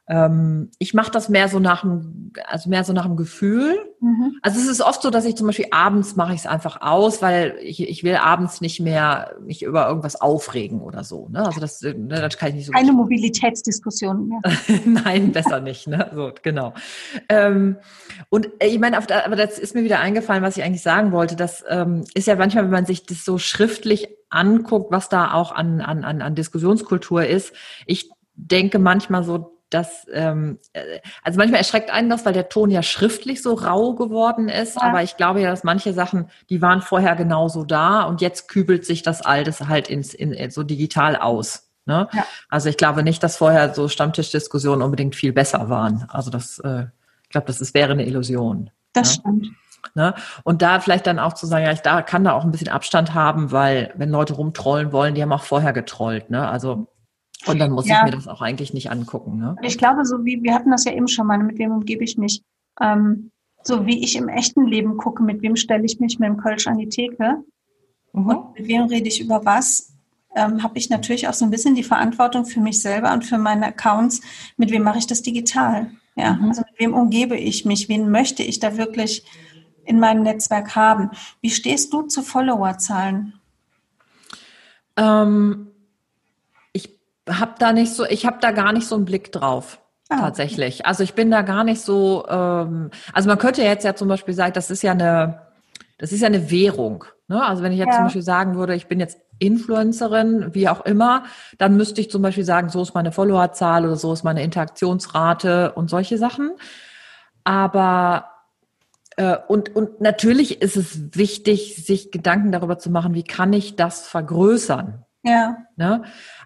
S2: Ähm, ich mache das mehr so nach dem, also mehr so nach dem Gefühl. Mhm. Also es ist oft so, dass ich zum Beispiel abends mache ich es einfach aus, weil ich, ich will abends nicht mehr mich über irgendwas aufregen oder so. Ne? Also das, ne, das kann ich nicht so.
S1: Keine Mobilitätsdiskussion mehr. <laughs>
S2: Nein, besser nicht. Ne? So genau. Ähm, und äh, ich meine, aber das ist mir wieder eingefallen, was ich eigentlich sagen wollte. Das ähm, ist ja manchmal, wenn man sich das so schriftlich anguckt, was da auch an, an, an Diskussionskultur ist. Ich denke manchmal so, dass, ähm, äh, also manchmal erschreckt einen das, weil der Ton ja schriftlich so rau geworden ist, ja. aber ich glaube ja, dass manche Sachen, die waren vorher genauso da und jetzt kübelt sich das alles halt ins, in, so digital aus. Ne? Ja. Also ich glaube nicht, dass vorher so Stammtischdiskussionen unbedingt viel besser waren. Also das, äh, ich glaube, das ist, wäre eine Illusion.
S1: Das ne? stimmt.
S2: Ne? Und da vielleicht dann auch zu sagen, ja, ich da kann da auch ein bisschen Abstand haben, weil wenn Leute rumtrollen wollen, die haben auch vorher getrollt. Ne? Also und dann muss ja. ich mir das auch eigentlich nicht angucken. Ne?
S1: Ich glaube, so wie wir hatten das ja eben schon mal, mit wem umgebe ich mich. Ähm, so wie ich im echten Leben gucke, mit wem stelle ich mich mit dem Kölsch an die Theke mhm. und mit wem rede ich über was. ähm, habe ich natürlich auch so ein bisschen die Verantwortung für mich selber und für meine Accounts. Mit wem mache ich das digital? Ja, mhm. also mit wem umgebe ich mich? Wen möchte ich da wirklich in meinem Netzwerk haben? Wie stehst du zu Followerzahlen?
S2: Ähm, habe da nicht so, ich habe da gar nicht so einen Blick drauf. Ah, tatsächlich. Also ich bin da gar nicht so, ähm, also man könnte jetzt ja zum Beispiel sagen, das ist ja eine, das ist ja eine Währung. Ne? Also wenn ich jetzt ja. zum Beispiel sagen würde, ich bin jetzt Influencerin, wie auch immer, dann müsste ich zum Beispiel sagen, so ist meine Followerzahl oder so ist meine Interaktionsrate und solche Sachen. Aber äh, und, und natürlich ist es wichtig, sich Gedanken darüber zu machen, wie kann ich das vergrößern.
S1: Ja.
S2: Ne?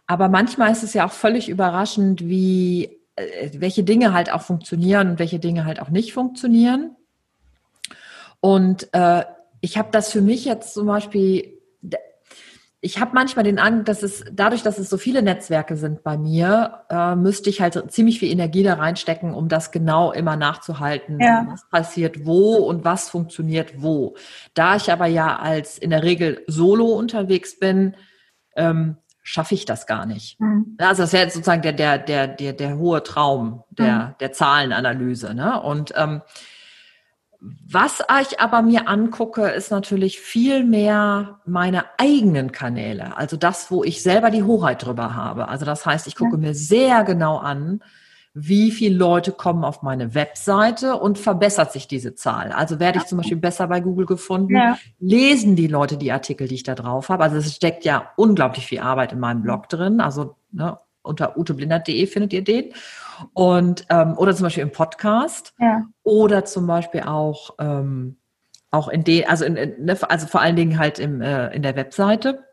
S2: Aber manchmal ist es ja auch völlig überraschend, wie äh, welche Dinge halt auch funktionieren und welche Dinge halt auch nicht funktionieren. Und äh, ich habe das für mich jetzt zum Beispiel ich habe manchmal den Eindruck, dass es dadurch, dass es so viele Netzwerke sind bei mir, äh, müsste ich halt ziemlich viel Energie da reinstecken, um das genau immer nachzuhalten, ja. was passiert wo und was funktioniert wo. Da ich aber ja als in der Regel solo unterwegs bin, ähm, schaffe ich das gar nicht. Mhm. Also das wäre sozusagen der der der der der hohe Traum der mhm. der Zahlenanalyse. Ne? Und ähm, was ich aber mir angucke, ist natürlich viel mehr meine eigenen Kanäle. Also das, wo ich selber die Hoheit drüber habe. Also das heißt, ich gucke ja. mir sehr genau an, wie viele Leute kommen auf meine Webseite und verbessert sich diese Zahl. Also werde ich zum Beispiel besser bei Google gefunden, ja. lesen die Leute die Artikel, die ich da drauf habe. Also es steckt ja unglaublich viel Arbeit in meinem Blog drin. Also ne, unter uteblindert.de findet ihr den. Und, ähm, oder zum Beispiel im Podcast. Ja. Oder zum Beispiel auch, ähm, auch in den, also, in, in, ne, also vor allen Dingen halt im, äh, in der Webseite.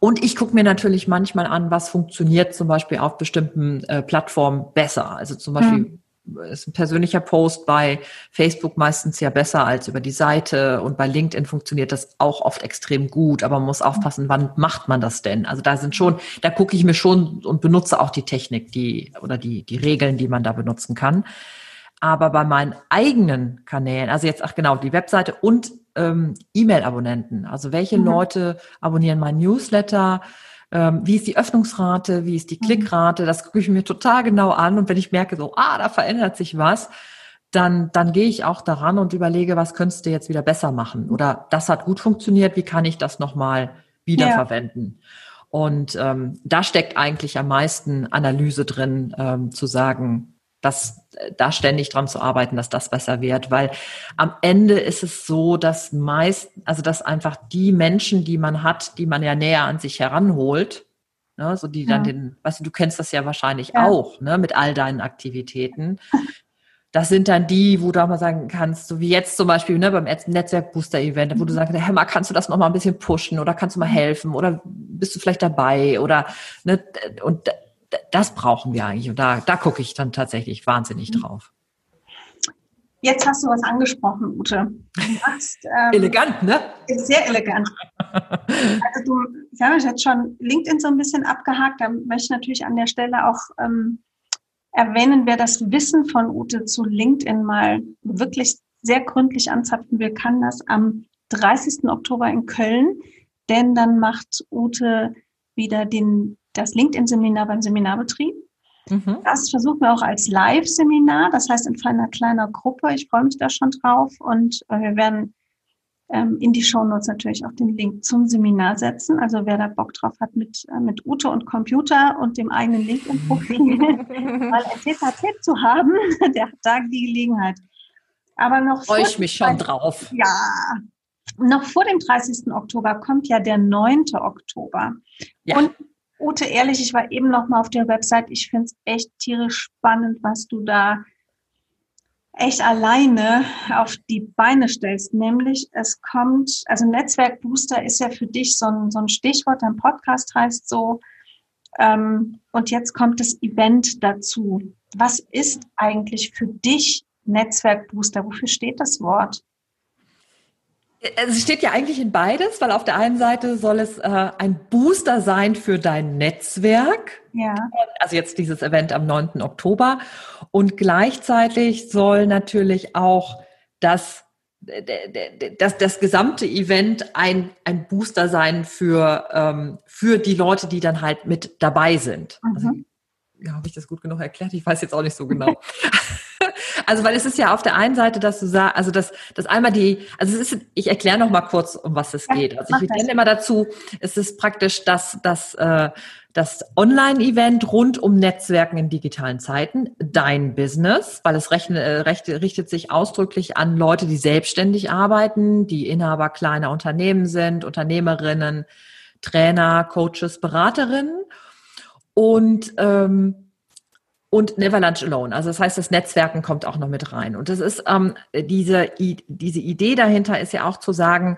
S2: Und ich gucke mir natürlich manchmal an, was funktioniert zum Beispiel auf bestimmten äh, Plattformen besser. Also zum Beispiel mhm ist ein persönlicher Post bei Facebook meistens ja besser als über die Seite und bei LinkedIn funktioniert das auch oft extrem gut, aber man muss aufpassen, wann macht man das denn? Also da sind schon, da gucke ich mir schon und benutze auch die Technik, die oder die die Regeln, die man da benutzen kann. Aber bei meinen eigenen Kanälen, also jetzt ach genau die Webseite und ähm, E-Mail-Abonnenten, also welche mhm. Leute abonnieren mein Newsletter? ähm, wie ist die Öffnungsrate, wie ist die mhm. Klickrate, das gucke ich mir total genau an und wenn ich merke so, ah, da verändert sich was, dann, dann gehe ich auch daran und überlege, was könntest du jetzt wieder besser machen oder das hat gut funktioniert, wie kann ich das nochmal wiederverwenden? Ja. Und ähm, da steckt eigentlich am meisten Analyse drin, ähm, zu sagen, das, da ständig dran zu arbeiten, dass das besser wird, weil am Ende ist es so, dass meist, also dass einfach die Menschen, die man hat, die man ja näher an sich heranholt, ne, so die dann ja. den, weißt du, du kennst das ja wahrscheinlich ja. auch, ne, mit all deinen Aktivitäten. <laughs> Das sind dann die, wo du auch mal sagen kannst, so wie jetzt zum Beispiel ne, beim Netzwerk Booster Event, wo du mhm. sagst, hey, mal kannst du das noch mal ein bisschen pushen oder kannst du mal mhm. helfen oder bist du vielleicht dabei oder ne, und das brauchen wir eigentlich. Und da, da gucke ich dann tatsächlich wahnsinnig mhm. drauf.
S1: Jetzt hast du was angesprochen, Ute.
S2: Hast, <laughs> ähm, elegant, ne?
S1: Sehr elegant. Also du, ich habe jetzt schon LinkedIn so ein bisschen abgehakt. Da möchte ich natürlich an der Stelle auch ähm, erwähnen, wer das Wissen von Ute zu LinkedIn mal wirklich sehr gründlich anzapfen will, kann das am 30. Oktober in Köln. Denn dann macht Ute wieder den das LinkedIn-Seminar beim Seminarbetrieb. Mhm. Das versuchen wir auch als Live-Seminar, das heißt in einer kleiner Gruppe. Ich freue mich da schon drauf und äh, wir werden ähm, in die Shownotes natürlich auch den Link zum Seminar setzen. Also wer da Bock drauf hat mit, äh, mit Ute und Computer und dem eigenen LinkedIn-Profil <laughs> mal ein Tipp zu haben, <laughs> der hat da die Gelegenheit. Aber noch
S2: freue ich mich schon drauf.
S1: Ja, noch vor dem 30. Oktober kommt ja der 9. Oktober. Ja. Und Ute, ehrlich, ich war eben noch mal auf der Website. Ich finde es echt tierisch spannend, was du da echt alleine auf die Beine stellst. Nämlich, es kommt, also Netzwerkbooster ist ja für dich so ein, so ein Stichwort. Dein Podcast heißt so. Ähm, und jetzt kommt das Event dazu. Was ist eigentlich für dich Netzwerkbooster? Wofür steht das Wort?
S2: Es steht ja eigentlich in beides, weil auf der einen Seite soll es äh, ein Booster sein für dein Netzwerk.
S1: Ja.
S2: Also jetzt dieses Event am 9. Oktober. Und gleichzeitig soll natürlich auch das dass das gesamte Event ein, ein Booster sein für, ähm, für die Leute, die dann halt mit dabei sind. Mhm. Also, ja, habe ich das gut genug erklärt? Ich weiß jetzt auch nicht so genau. <laughs> also, weil es ist ja auf der einen Seite, dass du sagst, also dass, dass einmal die, also es ist, ich erkläre noch mal kurz, um was es ja, geht. Also ich nenne immer dazu, es ist praktisch das, das, äh, das Online-Event rund um Netzwerken in digitalen Zeiten, dein Business, weil es rechne, äh, richtet sich ausdrücklich an Leute, die selbstständig arbeiten, die Inhaber kleiner Unternehmen sind, Unternehmerinnen, Trainer, Coaches, Beraterinnen und ähm, und Never Lunch Alone. Also das heißt, das Netzwerken kommt auch noch mit rein. Und das ist ähm, diese, diese Idee dahinter ist ja auch zu sagen,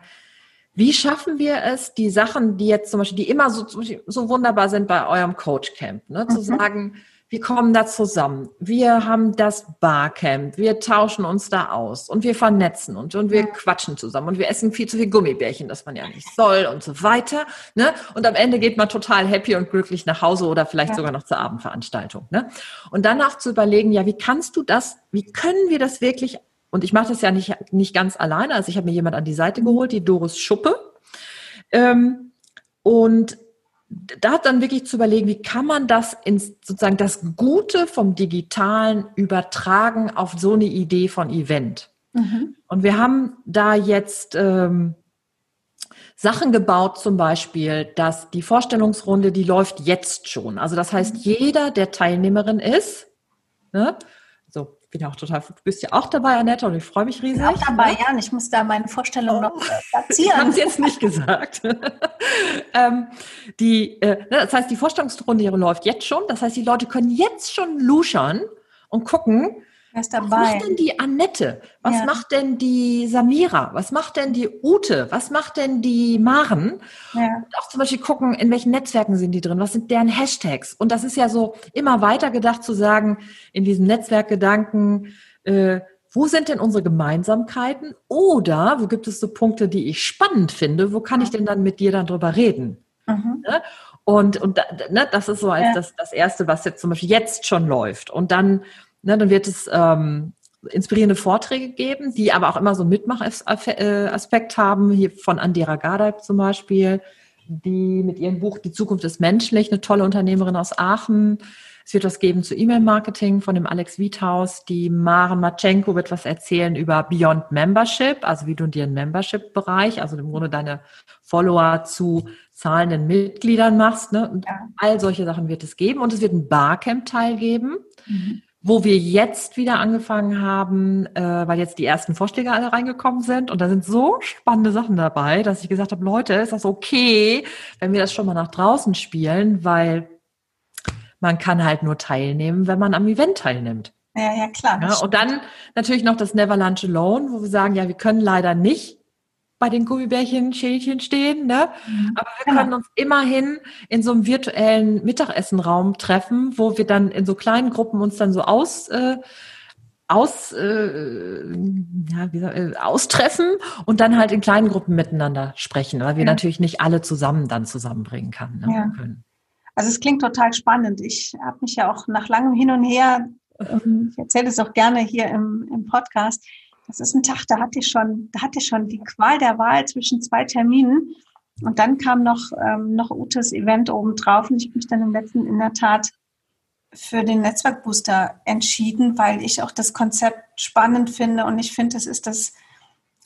S2: wie schaffen wir es, die Sachen, die jetzt zum Beispiel, die immer so, so wunderbar sind bei eurem Coachcamp, ne, zu mhm. sagen, wir kommen da zusammen, wir haben das Barcamp, wir tauschen uns da aus und wir vernetzen und, und wir quatschen zusammen und wir essen viel zu viel Gummibärchen, das man ja nicht soll und so weiter. Ne? Und am Ende geht man total happy und glücklich nach Hause oder vielleicht ja. sogar noch zur Abendveranstaltung. Ne? Und danach zu überlegen, ja, wie kannst du das, wie können wir das wirklich und ich mache das ja nicht, nicht ganz alleine. Also ich habe mir jemand an die Seite geholt, die Doris Schuppe. Ähm, und da hat dann wirklich zu überlegen, wie kann man das ins, sozusagen das Gute vom Digitalen übertragen auf so eine Idee von Event. Mhm. Und wir haben da jetzt ähm, Sachen gebaut, zum Beispiel, dass die Vorstellungsrunde, die läuft jetzt schon. Also das heißt, jeder, der Teilnehmerin ist, ne, bin auch total, du bist ja auch dabei, Annette, und ich freue mich riesig. Ich bin
S1: auch dabei, ne? ja, ich muss da meine Vorstellung oh. noch äh, platzieren. <laughs> Ich
S2: habe es jetzt nicht gesagt. <laughs> ähm, die, äh, ne, das heißt, die Vorstellungsrunde läuft jetzt schon. Das heißt, die Leute können jetzt schon luschern und gucken, was macht denn die Annette? Was ja. macht denn die Samira? Was macht denn die Ute? Was macht denn die Maren? Ja. Und auch zum Beispiel gucken, in welchen Netzwerken sind die drin? Was sind deren Hashtags? Und das ist ja so immer weiter gedacht zu sagen, in diesem Netzwerkgedanken, äh, wo sind denn unsere Gemeinsamkeiten? Oder wo gibt es so Punkte, die ich spannend finde? Wo kann ich denn dann mit dir dann drüber reden? Mhm. Ne? Und, und ne, das ist so als ja. das, das Erste, was jetzt zum Beispiel jetzt schon läuft. Und dann Ne, dann wird es ähm, inspirierende Vorträge geben, die aber auch immer so einen Mitmachaspekt haben, hier von Andera Gardalb zum Beispiel, die mit ihrem Buch Die Zukunft ist menschlich, eine tolle Unternehmerin aus Aachen. Es wird was geben zu E-Mail-Marketing von dem Alex Wiethaus. Die Maren Matschenko wird was erzählen über Beyond Membership, also wie du dir einen Membership-Bereich, also im Grunde deine Follower zu zahlenden Mitgliedern machst. Ne? Und ja. all solche Sachen wird es geben. Und es wird ein Barcamp-Teil geben. Mhm wo wir jetzt wieder angefangen haben, äh, weil jetzt die ersten Vorschläge alle reingekommen sind und da sind so spannende Sachen dabei, dass ich gesagt habe, Leute, ist das okay, wenn wir das schon mal nach draußen spielen, weil man kann halt nur teilnehmen, wenn man am Event teilnimmt.
S1: Ja, ja, klar.
S2: Ja, und dann natürlich noch das Never Lunch Alone, wo wir sagen, ja, wir können leider nicht bei den Gummibärchen Schälchen stehen, ne? Mhm. Aber wir können ja. uns immerhin in so einem virtuellen Mittagessenraum treffen, wo wir dann in so kleinen Gruppen uns dann so aus äh, aus, äh, ja, wie soll, äh, austreffen und dann halt in kleinen Gruppen miteinander sprechen, weil wir ja. natürlich nicht alle zusammen dann zusammenbringen kann, ne, ja. können.
S1: Also es klingt total spannend. Ich habe mich ja auch nach langem Hin und Her, ähm, ich erzähle es auch gerne hier im, im Podcast, das ist ein Tag, da hatte ich schon, da hatte ich schon die Qual der Wahl zwischen zwei Terminen. Und dann kam noch, ähm, noch Utes Event obendrauf und ich habe mich dann im letzten in der Tat für den Netzwerkbooster entschieden, weil ich auch das Konzept spannend finde und ich finde, es ist das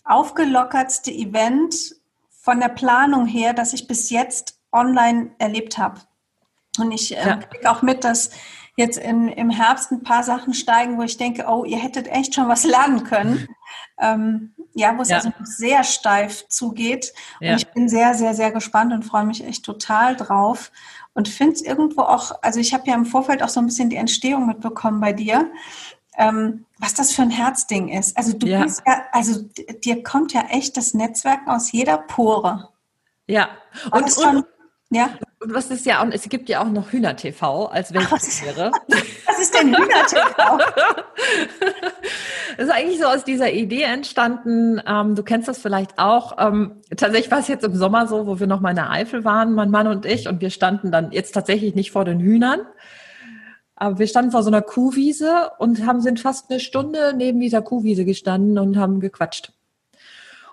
S1: aufgelockertste Event von der Planung her, das ich bis jetzt online erlebt habe. Und ich äh, ja. kriege auch mit, dass jetzt in, im Herbst ein paar Sachen steigen, wo ich denke, oh, ihr hättet echt schon was lernen können. <laughs> Ähm, ja, wo es ja. also sehr steif zugeht. Ja. Und ich bin sehr, sehr, sehr gespannt und freue mich echt total drauf. Und finde es irgendwo auch, also ich habe ja im Vorfeld auch so ein bisschen die Entstehung mitbekommen bei dir. Ähm, was das für ein Herzding ist. Also du ja. bist ja, also dir kommt ja echt das Netzwerk aus jeder Pore.
S2: Ja, und, und, ja. Und was ist ja auch, es gibt ja auch noch Hühner-TV als Weltpremiere. <laughs>
S1: Was ist denn Hühner-TV?
S2: das <laughs> ist eigentlich so aus dieser Idee entstanden. Ähm, du kennst das vielleicht auch. Ähm, tatsächlich war es jetzt im Sommer so, wo wir noch mal in der Eifel waren, mein Mann und ich, und wir standen dann jetzt tatsächlich nicht vor den Hühnern. Aber wir standen vor so einer Kuhwiese und haben sind fast eine Stunde neben dieser Kuhwiese gestanden und haben gequatscht.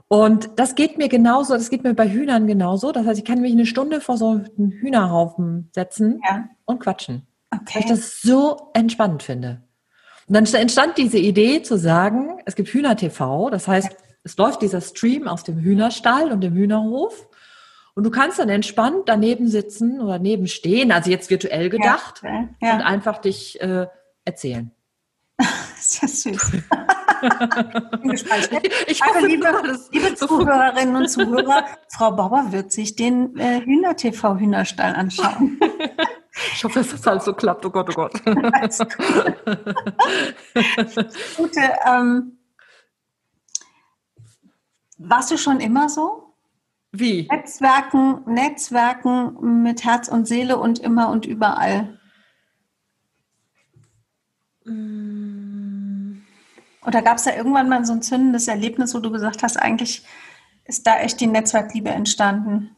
S2: Und das geht mir genauso, das geht mir bei Hühnern genauso. Das heißt, ich kann mich eine Stunde vor so einen Hühnerhaufen setzen ja. und quatschen. Okay. Weil ich das so entspannend finde. Und dann entstand diese Idee zu sagen, es gibt Hühner-TV, das heißt, es läuft dieser Stream aus dem Hühnerstall und dem Hühnerhof. Und du kannst dann entspannt daneben sitzen oder neben stehen, also jetzt virtuell gedacht, ja, ja. und einfach dich äh, erzählen. <laughs>
S1: Sehr süß. <laughs> <laughs> ich hoffe, also, liebe, liebe Zuhörerinnen und Zuhörer, Frau Bauer wird sich den äh, Hühner-TV Hühnerstall anschauen.
S2: Ich hoffe, dass das alles so klappt. Oh Gott, oh Gott.
S1: Gute, ähm, warst du schon immer so?
S2: Wie?
S1: Netzwerken, Netzwerken mit Herz und Seele und immer und überall. Mm. Oder gab es da irgendwann mal so ein zündendes Erlebnis, wo du gesagt hast, eigentlich ist da echt die Netzwerkliebe entstanden?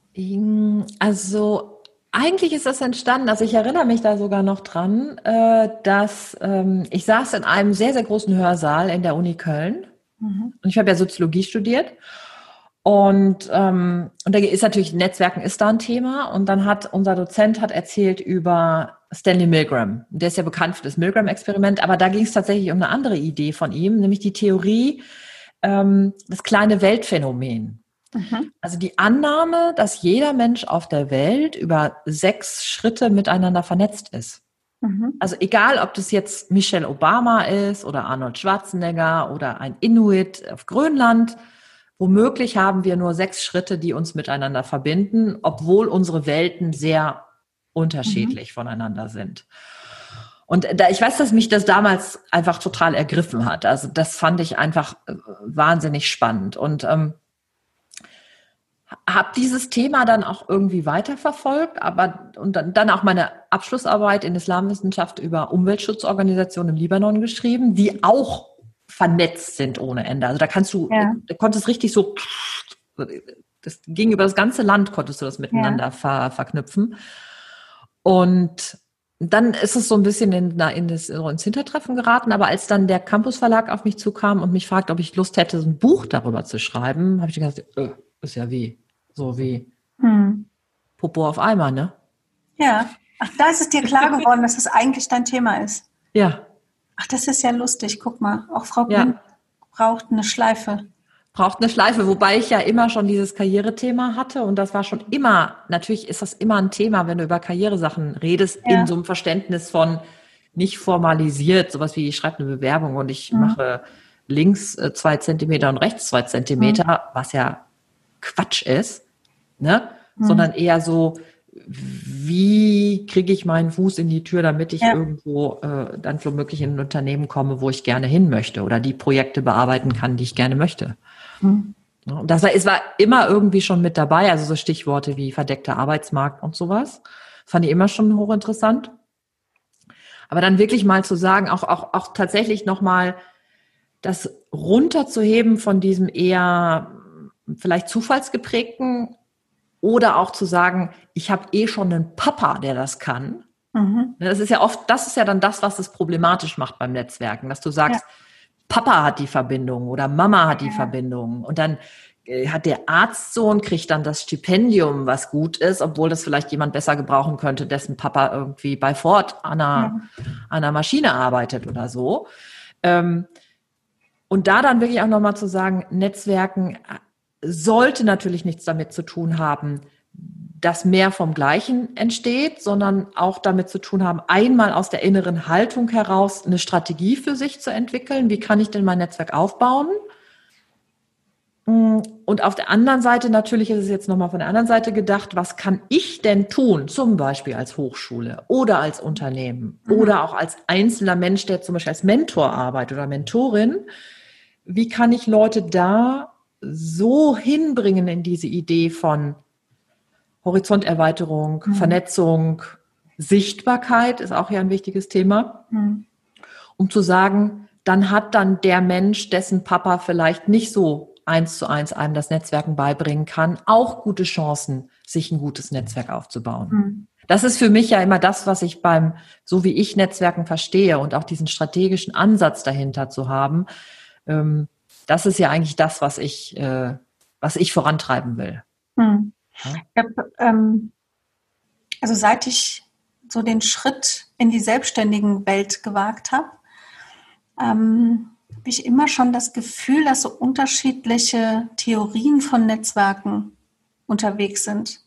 S2: Also eigentlich ist das entstanden, also ich erinnere mich da sogar noch dran, äh, dass ähm, ich saß in einem sehr, sehr großen Hörsaal in der Uni Köln mhm. und ich habe ja Soziologie studiert und, ähm, und da ist natürlich Netzwerken ist da ein Thema und dann hat unser Dozent hat erzählt über Stanley Milgram. Der ist ja bekannt für das Milgram-Experiment, aber da ging es tatsächlich um eine andere Idee von ihm, nämlich die Theorie, ähm, das kleine Weltphänomen. Mhm. Also die Annahme, dass jeder Mensch auf der Welt über sechs Schritte miteinander vernetzt ist. Mhm. Also egal, ob das jetzt Michelle Obama ist oder Arnold Schwarzenegger oder ein Inuit auf Grönland, womöglich haben wir nur sechs Schritte, die uns miteinander verbinden, obwohl unsere Welten sehr unterschiedlich mhm. voneinander sind. Und da, ich weiß, dass mich das damals einfach total ergriffen hat. Also das fand ich einfach äh, wahnsinnig spannend. Und ähm, habe dieses Thema dann auch irgendwie weiterverfolgt, aber und dann, dann auch meine Abschlussarbeit in Islamwissenschaft über Umweltschutzorganisationen im Libanon geschrieben, die auch vernetzt sind ohne Ende. Also da kannst du, ja. da konntest richtig so, das ging über das ganze Land, konntest du das miteinander ja. ver, verknüpfen. Und dann ist es so ein bisschen in, in das, ins Hintertreffen geraten, aber als dann der Campus Verlag auf mich zukam und mich fragte, ob ich Lust hätte, so ein Buch darüber zu schreiben, habe ich gedacht, äh, ist ja wie, so wie hm. Popo auf Eimer, ne?
S1: Ja. Ach, da ist es dir klar geworden, dass es eigentlich dein Thema ist.
S2: Ja.
S1: Ach, das ist ja lustig. Guck mal, auch Frau Blüm ja. braucht eine Schleife.
S2: Braucht eine Schleife, wobei ich ja immer schon dieses Karrierethema hatte und das war schon immer, natürlich ist das immer ein Thema, wenn du über Karrieresachen redest, ja. in so einem Verständnis von nicht formalisiert, sowas wie ich schreibe eine Bewerbung und ich mhm. mache links äh, zwei Zentimeter und rechts zwei Zentimeter, mhm. was ja Quatsch ist, ne? Mhm. Sondern eher so, wie kriege ich meinen Fuß in die Tür, damit ich ja. irgendwo äh, dann womöglich in ein Unternehmen komme, wo ich gerne hin möchte oder die Projekte bearbeiten kann, die ich gerne möchte. Mhm. Das war, es war immer irgendwie schon mit dabei, also so Stichworte wie verdeckter Arbeitsmarkt und sowas. Fand ich immer schon hochinteressant. Aber dann wirklich mal zu sagen, auch, auch, auch tatsächlich nochmal das runterzuheben von diesem eher vielleicht zufallsgeprägten oder auch zu sagen, ich habe eh schon einen Papa, der das kann. Mhm. Das ist ja oft, das ist ja dann das, was es problematisch macht beim Netzwerken, dass du sagst, ja. Papa hat die Verbindung oder Mama hat die ja. Verbindung und dann äh, hat der Arztsohn kriegt dann das Stipendium, was gut ist, obwohl das vielleicht jemand besser gebrauchen könnte, dessen Papa irgendwie bei Ford an einer, ja. an einer Maschine arbeitet oder so. Ähm, und da dann wirklich auch nochmal zu sagen, Netzwerken sollte natürlich nichts damit zu tun haben, dass mehr vom Gleichen entsteht, sondern auch damit zu tun haben, einmal aus der inneren Haltung heraus eine Strategie für sich zu entwickeln. Wie kann ich denn mein Netzwerk aufbauen? Und auf der anderen Seite, natürlich ist es jetzt nochmal von der anderen Seite gedacht, was kann ich denn tun, zum Beispiel als Hochschule oder als Unternehmen mhm. oder auch als einzelner Mensch, der zum Beispiel als Mentor arbeitet oder Mentorin. Wie kann ich Leute da so hinbringen in diese Idee von Horizonterweiterung, mhm. Vernetzung, Sichtbarkeit ist auch ja ein wichtiges Thema, mhm. um zu sagen, dann hat dann der Mensch, dessen Papa vielleicht nicht so eins zu eins einem das Netzwerken beibringen kann, auch gute Chancen, sich ein gutes Netzwerk aufzubauen. Mhm. Das ist für mich ja immer das, was ich beim, so wie ich Netzwerken verstehe und auch diesen strategischen Ansatz dahinter zu haben. Ähm, das ist ja eigentlich das, was ich, äh, was ich vorantreiben will.
S1: Hm. Ja. Ich hab, ähm, also seit ich so den Schritt in die selbstständigen Welt gewagt habe, ähm, habe ich immer schon das Gefühl, dass so unterschiedliche Theorien von Netzwerken unterwegs sind.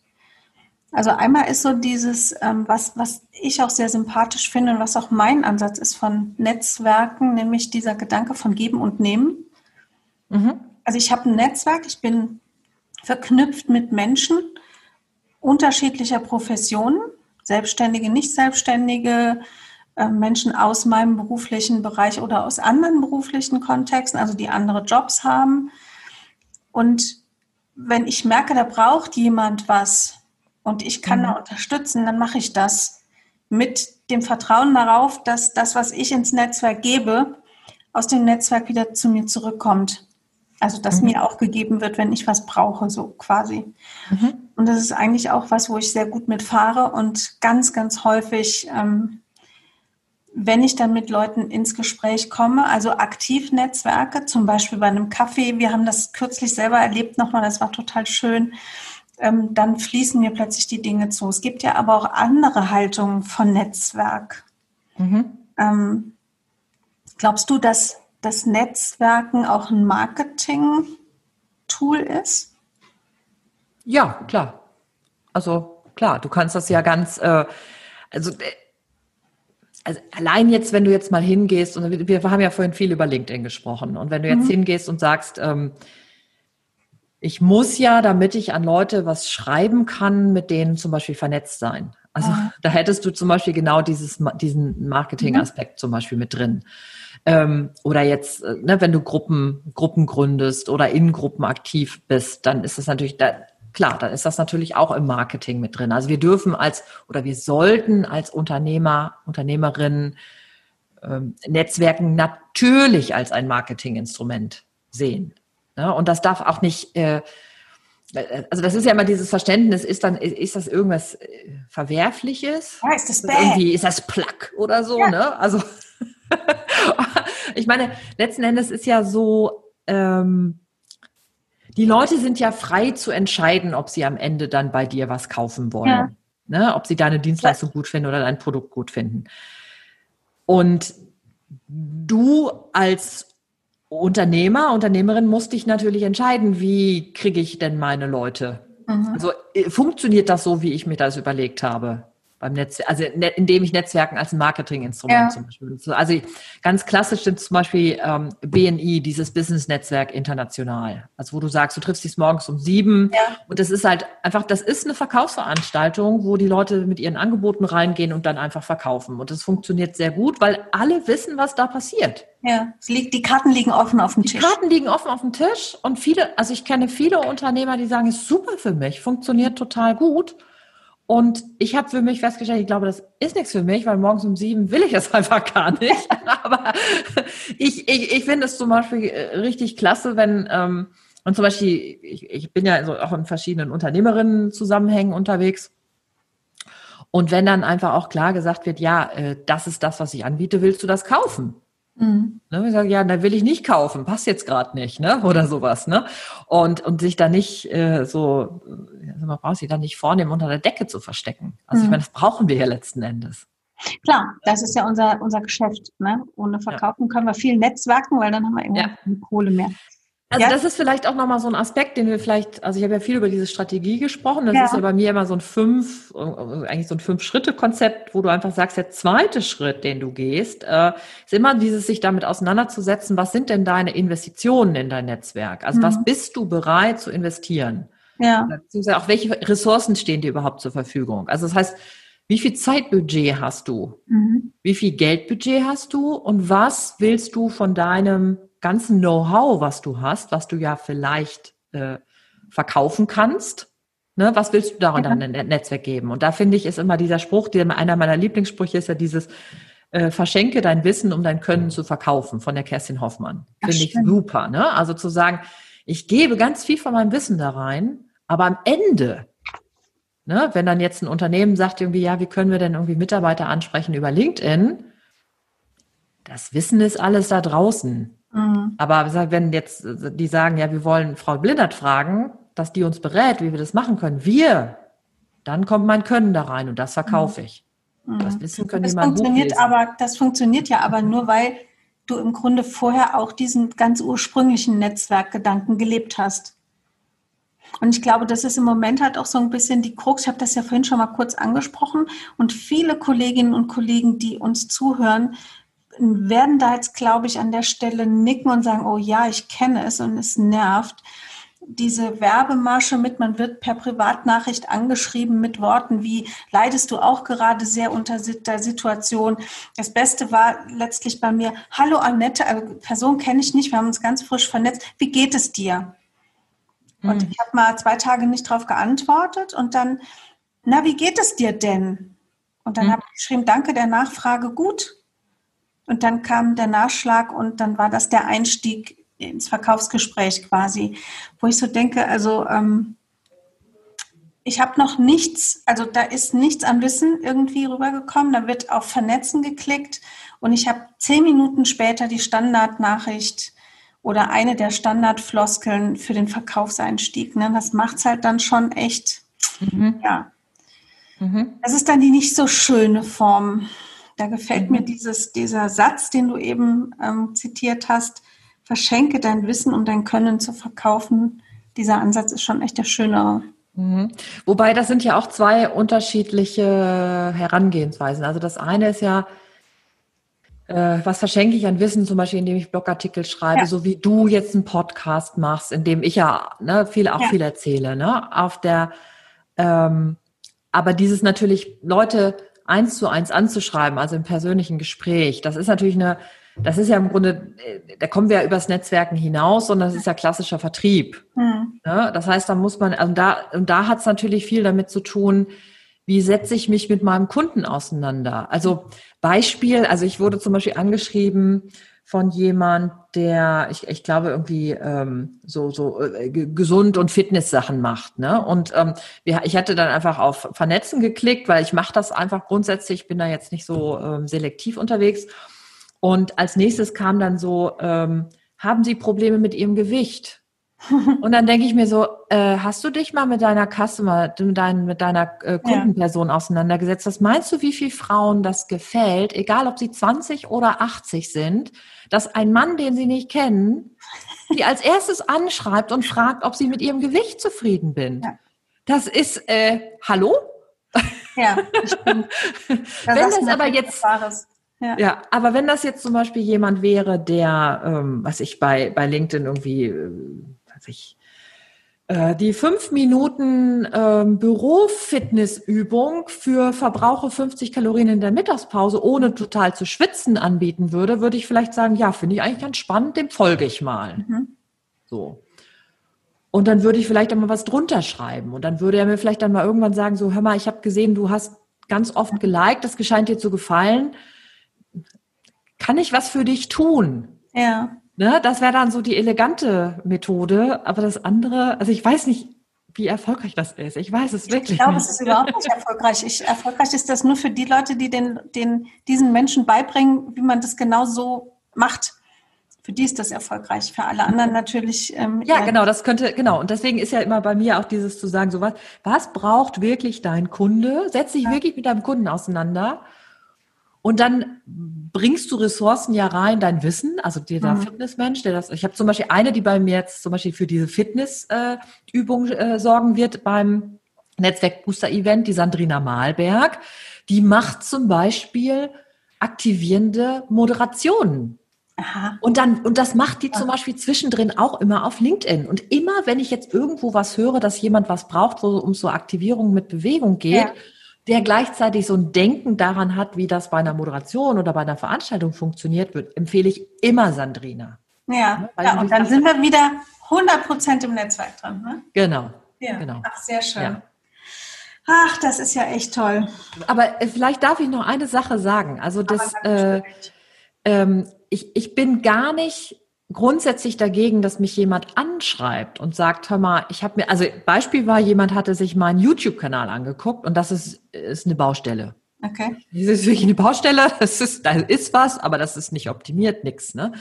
S1: Also einmal ist so dieses, ähm, was, was ich auch sehr sympathisch finde und was auch mein Ansatz ist von Netzwerken, nämlich dieser Gedanke von Geben und Nehmen. Mhm. Also ich habe ein Netzwerk, ich bin verknüpft mit Menschen unterschiedlicher Professionen, Selbstständige, Nicht-Selbstständige, äh, Menschen aus meinem beruflichen Bereich oder aus anderen beruflichen Kontexten, also die andere Jobs haben. Und wenn ich merke, da braucht jemand was und ich kann mhm. da unterstützen, dann mache ich das mit dem Vertrauen darauf, dass das, was ich ins Netzwerk gebe, aus dem Netzwerk wieder zu mir zurückkommt. Also, dass mhm. mir auch gegeben wird, wenn ich was brauche, so quasi. Mhm. Und das ist eigentlich auch was, wo ich sehr gut mitfahre und ganz, ganz häufig, ähm, wenn ich dann mit Leuten ins Gespräch komme, also aktiv Netzwerke, zum Beispiel bei einem Kaffee, wir haben das kürzlich selber erlebt nochmal, das war total schön, ähm, dann fließen mir plötzlich die Dinge zu. Es gibt ja aber auch andere Haltungen von Netzwerk. Mhm. Ähm, glaubst du, dass das Netzwerken auch ein Marketing-Tool ist?
S2: Ja, klar. Also klar, du kannst das ja ganz, äh, also, äh, also allein jetzt, wenn du jetzt mal hingehst, und wir, wir haben ja vorhin viel über LinkedIn gesprochen, und wenn du jetzt mhm. hingehst und sagst, ähm, ich muss ja, damit ich an Leute was schreiben kann, mit denen zum Beispiel vernetzt sein. Also ah. da hättest du zum Beispiel genau dieses, diesen Marketing-Aspekt mhm. zum Beispiel mit drin. Ähm, oder jetzt, äh, ne, wenn du Gruppen, Gruppen gründest oder in Gruppen aktiv bist, dann ist das natürlich, da, klar, dann ist das natürlich auch im Marketing mit drin. Also wir dürfen als oder wir sollten als Unternehmer, Unternehmerinnen ähm, Netzwerken natürlich als ein Marketinginstrument sehen. Ne? Und das darf auch nicht, äh, also das ist ja immer dieses Verständnis, ist dann, ist das irgendwas äh, Verwerfliches?
S1: Ja, ist das
S2: bad? Irgendwie ist das Plug oder so, ja. ne? Also <laughs> ich meine, letzten Endes ist ja so, ähm, die Leute sind ja frei zu entscheiden, ob sie am Ende dann bei dir was kaufen wollen. Ja. Ne? Ob sie deine Dienstleistung gut finden oder dein Produkt gut finden. Und du als Unternehmer, Unternehmerin musst dich natürlich entscheiden, wie kriege ich denn meine Leute? Mhm. Also äh, funktioniert das so, wie ich mir das überlegt habe? Beim Netz, also ne, indem ich Netzwerken als Marketinginstrument ja. zum Beispiel. Also ganz klassisch sind zum Beispiel ähm, BNI, dieses Business-Netzwerk international. Also wo du sagst, du triffst dich morgens um sieben ja. und das ist halt einfach, das ist eine Verkaufsveranstaltung, wo die Leute mit ihren Angeboten reingehen und dann einfach verkaufen. Und das funktioniert sehr gut, weil alle wissen, was da passiert.
S1: Ja, die Karten liegen offen auf dem Tisch.
S2: Die Karten liegen offen auf dem Tisch und viele, also ich kenne viele Unternehmer, die sagen, ist super für mich, funktioniert total gut. Und ich habe für mich festgestellt, ich glaube, das ist nichts für mich, weil morgens um sieben will ich das <laughs> einfach gar nicht. <laughs> Aber ich, ich, ich finde es zum Beispiel äh, richtig klasse, wenn, ähm, und zum Beispiel, ich, ich bin ja also auch in verschiedenen Unternehmerinnen-Zusammenhängen unterwegs. Und wenn dann einfach auch klar gesagt wird, ja, äh, das ist das, was ich anbiete, willst du das kaufen? Mhm. Ne, ich sage, ja, da will ich nicht kaufen, passt jetzt gerade nicht, ne? <laughs> Oder sowas, ne? Und, und sich da nicht äh, so, also man braucht sich da nicht vornehmen, unter der Decke zu verstecken. Also mhm. ich meine, das brauchen wir ja letzten Endes.
S1: Klar, das ist ja unser, unser Geschäft. Ne? Ohne Verkaufen ja. können wir viel Netzwerken, weil dann haben wir irgendwann ja. Kohle mehr.
S2: Also ja. das ist vielleicht auch nochmal so ein Aspekt, den wir vielleicht, also ich habe ja viel über diese Strategie gesprochen. Das ja. ist ja bei mir immer so ein fünf, eigentlich so ein Fünf-Schritte-Konzept, wo du einfach sagst, der zweite Schritt, den du gehst, äh, ist immer dieses, sich damit auseinanderzusetzen, was sind denn deine Investitionen in dein Netzwerk? Also mhm. was bist du bereit zu investieren? Ja. Beziehungsweise auch welche Ressourcen stehen dir überhaupt zur Verfügung? Also das heißt, wie viel Zeitbudget hast du? Mhm. Wie viel Geldbudget hast du? Und was willst du von deinem ganzen Know-how, was du hast, was du ja vielleicht äh, verkaufen kannst, ne, was willst du da in dein Netzwerk geben? Und da finde ich, ist immer dieser Spruch, der, einer meiner Lieblingssprüche ist ja dieses, äh, verschenke dein Wissen, um dein Können zu verkaufen, von der Kerstin Hoffmann. Finde ich super, ne? Also zu sagen, ich gebe ganz viel von meinem Wissen da rein, aber am Ende, ne, wenn dann jetzt ein Unternehmen sagt irgendwie, ja, wie können wir denn irgendwie Mitarbeiter ansprechen über LinkedIn? Das Wissen ist alles da draußen. Mhm. Aber wenn jetzt die sagen, ja, wir wollen Frau Blindert fragen, dass die uns berät, wie wir das machen können, wir, dann kommt mein Können da rein und das verkaufe ich.
S1: Mhm. Das Wissen können das funktioniert aber Das funktioniert ja aber nur, weil du im Grunde vorher auch diesen ganz ursprünglichen Netzwerkgedanken gelebt hast. Und ich glaube, das ist im Moment halt auch so ein bisschen die Krux. Ich habe das ja vorhin schon mal kurz angesprochen. Und viele Kolleginnen und Kollegen, die uns zuhören, werden da jetzt, glaube ich, an der Stelle nicken und sagen, oh ja, ich kenne es und es nervt. Diese Werbemasche mit, man wird per Privatnachricht angeschrieben mit Worten wie, leidest du auch gerade sehr unter der Situation? Das Beste war letztlich bei mir, hallo Annette, also Person kenne ich nicht, wir haben uns ganz frisch vernetzt, wie geht es dir? Und hm. ich habe mal zwei Tage nicht darauf geantwortet und dann, na, wie geht es dir denn? Und dann hm. habe ich geschrieben, danke der Nachfrage, gut. Und dann kam der Nachschlag und dann war das der Einstieg ins Verkaufsgespräch quasi, wo ich so denke, also ähm, ich habe noch nichts, also da ist nichts an Wissen irgendwie rübergekommen, da wird auf Vernetzen geklickt und ich habe zehn Minuten später die Standardnachricht oder eine der Standardfloskeln für den Verkaufseinstieg. Ne? Das macht es halt dann schon echt, mhm. ja. Mhm. Das ist dann die nicht so schöne Form. Da gefällt mhm. mir dieses, dieser Satz, den du eben ähm, zitiert hast, verschenke dein Wissen, um dein Können zu verkaufen. Dieser Ansatz ist schon echt der schönere.
S2: Mhm. Wobei das sind ja auch zwei unterschiedliche Herangehensweisen. Also das eine ist ja, äh, was verschenke ich an Wissen, zum Beispiel, indem ich Blogartikel schreibe, ja. so wie du jetzt einen Podcast machst, in dem ich ja ne, viel auch ja. viel erzähle, ne? Auf der ähm, aber dieses natürlich Leute eins zu eins anzuschreiben, also im persönlichen Gespräch, das ist natürlich eine, das ist ja im Grunde, äh, da kommen wir ja übers Netzwerken hinaus, und das ist ja klassischer Vertrieb. Mhm. Ne? Das heißt, da muss man, also da, und da hat es natürlich viel damit zu tun, wie setze ich mich mit meinem Kunden auseinander? Also Beispiel, also ich wurde zum Beispiel angeschrieben von jemand, der, ich, ich glaube, irgendwie ähm, so, so äh, gesund und Fitness-Sachen macht. Ne? Und ähm, wir, ich hatte dann einfach auf Vernetzen geklickt, weil ich mache das einfach grundsätzlich, bin da jetzt nicht so ähm, selektiv unterwegs. Und als nächstes kam dann so, ähm, haben Sie Probleme mit Ihrem Gewicht? <laughs> Und dann denke ich mir so, äh, hast du dich mal mit deiner Customer, mit, dein, mit deiner äh, Kundenperson ja. auseinandergesetzt? Was meinst du, wie viele Frauen das gefällt, egal ob sie 20 oder 80 sind, dass ein Mann, den sie nicht kennen, <laughs> die als erstes anschreibt und fragt, ob sie mit ihrem Gewicht zufrieden bin? Ja. Das ist, äh, hallo? Ja, <laughs> ich bin, Wenn das aber jetzt, ja. ja. aber wenn das jetzt zum Beispiel jemand wäre, der, ähm, was ich bei, bei LinkedIn irgendwie äh, ich, äh, die fünf Minuten ähm, Bürofitnessübung für Verbrauche 50 Kalorien in der Mittagspause, ohne total zu schwitzen, anbieten würde, würde ich vielleicht sagen, ja, finde ich eigentlich ganz spannend, dem folge ich mal. Mhm. So. Und dann würde ich vielleicht einmal was drunter schreiben. Und dann würde er mir vielleicht dann mal irgendwann sagen, so, hör mal, ich habe gesehen, du hast ganz oft geliked, das scheint dir zu gefallen. Kann ich was für dich tun?
S1: Ja.
S2: Ne, das wäre dann so die elegante Methode. Aber das andere, also ich weiß nicht, wie erfolgreich das ist. Ich weiß es wirklich.
S1: Ich glaube, es ist überhaupt nicht erfolgreich. Ich, erfolgreich ist das nur für die Leute, die den, den, diesen Menschen beibringen, wie man das genau so macht. Für die ist das erfolgreich, für alle anderen natürlich.
S2: Ähm, ja, genau, das könnte, genau. Und deswegen ist ja immer bei mir auch dieses zu sagen, so was, was braucht wirklich dein Kunde? Setz dich ja. wirklich mit deinem Kunden auseinander und dann bringst du Ressourcen ja rein, dein Wissen, also dieser mhm. Fitnessmensch, der das, ich habe zum Beispiel eine, die bei mir jetzt zum Beispiel für diese Fitnessübung äh, äh, sorgen wird beim Netzwerk Booster Event, die Sandrina Malberg, die macht zum Beispiel aktivierende Moderationen. Aha. Und dann, und das macht die zum Beispiel zwischendrin auch immer auf LinkedIn. Und immer, wenn ich jetzt irgendwo was höre, dass jemand was braucht, wo um so Aktivierung mit Bewegung geht, ja der gleichzeitig so ein Denken daran hat, wie das bei einer Moderation oder bei einer Veranstaltung funktioniert wird, empfehle ich immer Sandrina.
S1: Ja, ne? ja und dann sind wir wieder 100 Prozent im Netzwerk drin. Ne?
S2: Genau.
S1: Ja.
S2: genau.
S1: Ach, sehr schön. Ja. Ach, das ist ja echt toll.
S2: Aber äh, vielleicht darf ich noch eine Sache sagen. Also das, äh, ähm, ich, ich bin gar nicht grundsätzlich dagegen, dass mich jemand anschreibt und sagt, hör mal, ich habe mir, also Beispiel war, jemand hatte sich meinen YouTube-Kanal angeguckt und das ist, ist eine Baustelle.
S1: Okay.
S2: Das ist wirklich eine Baustelle, das ist, da ist was, aber das ist nicht optimiert, nix, ne?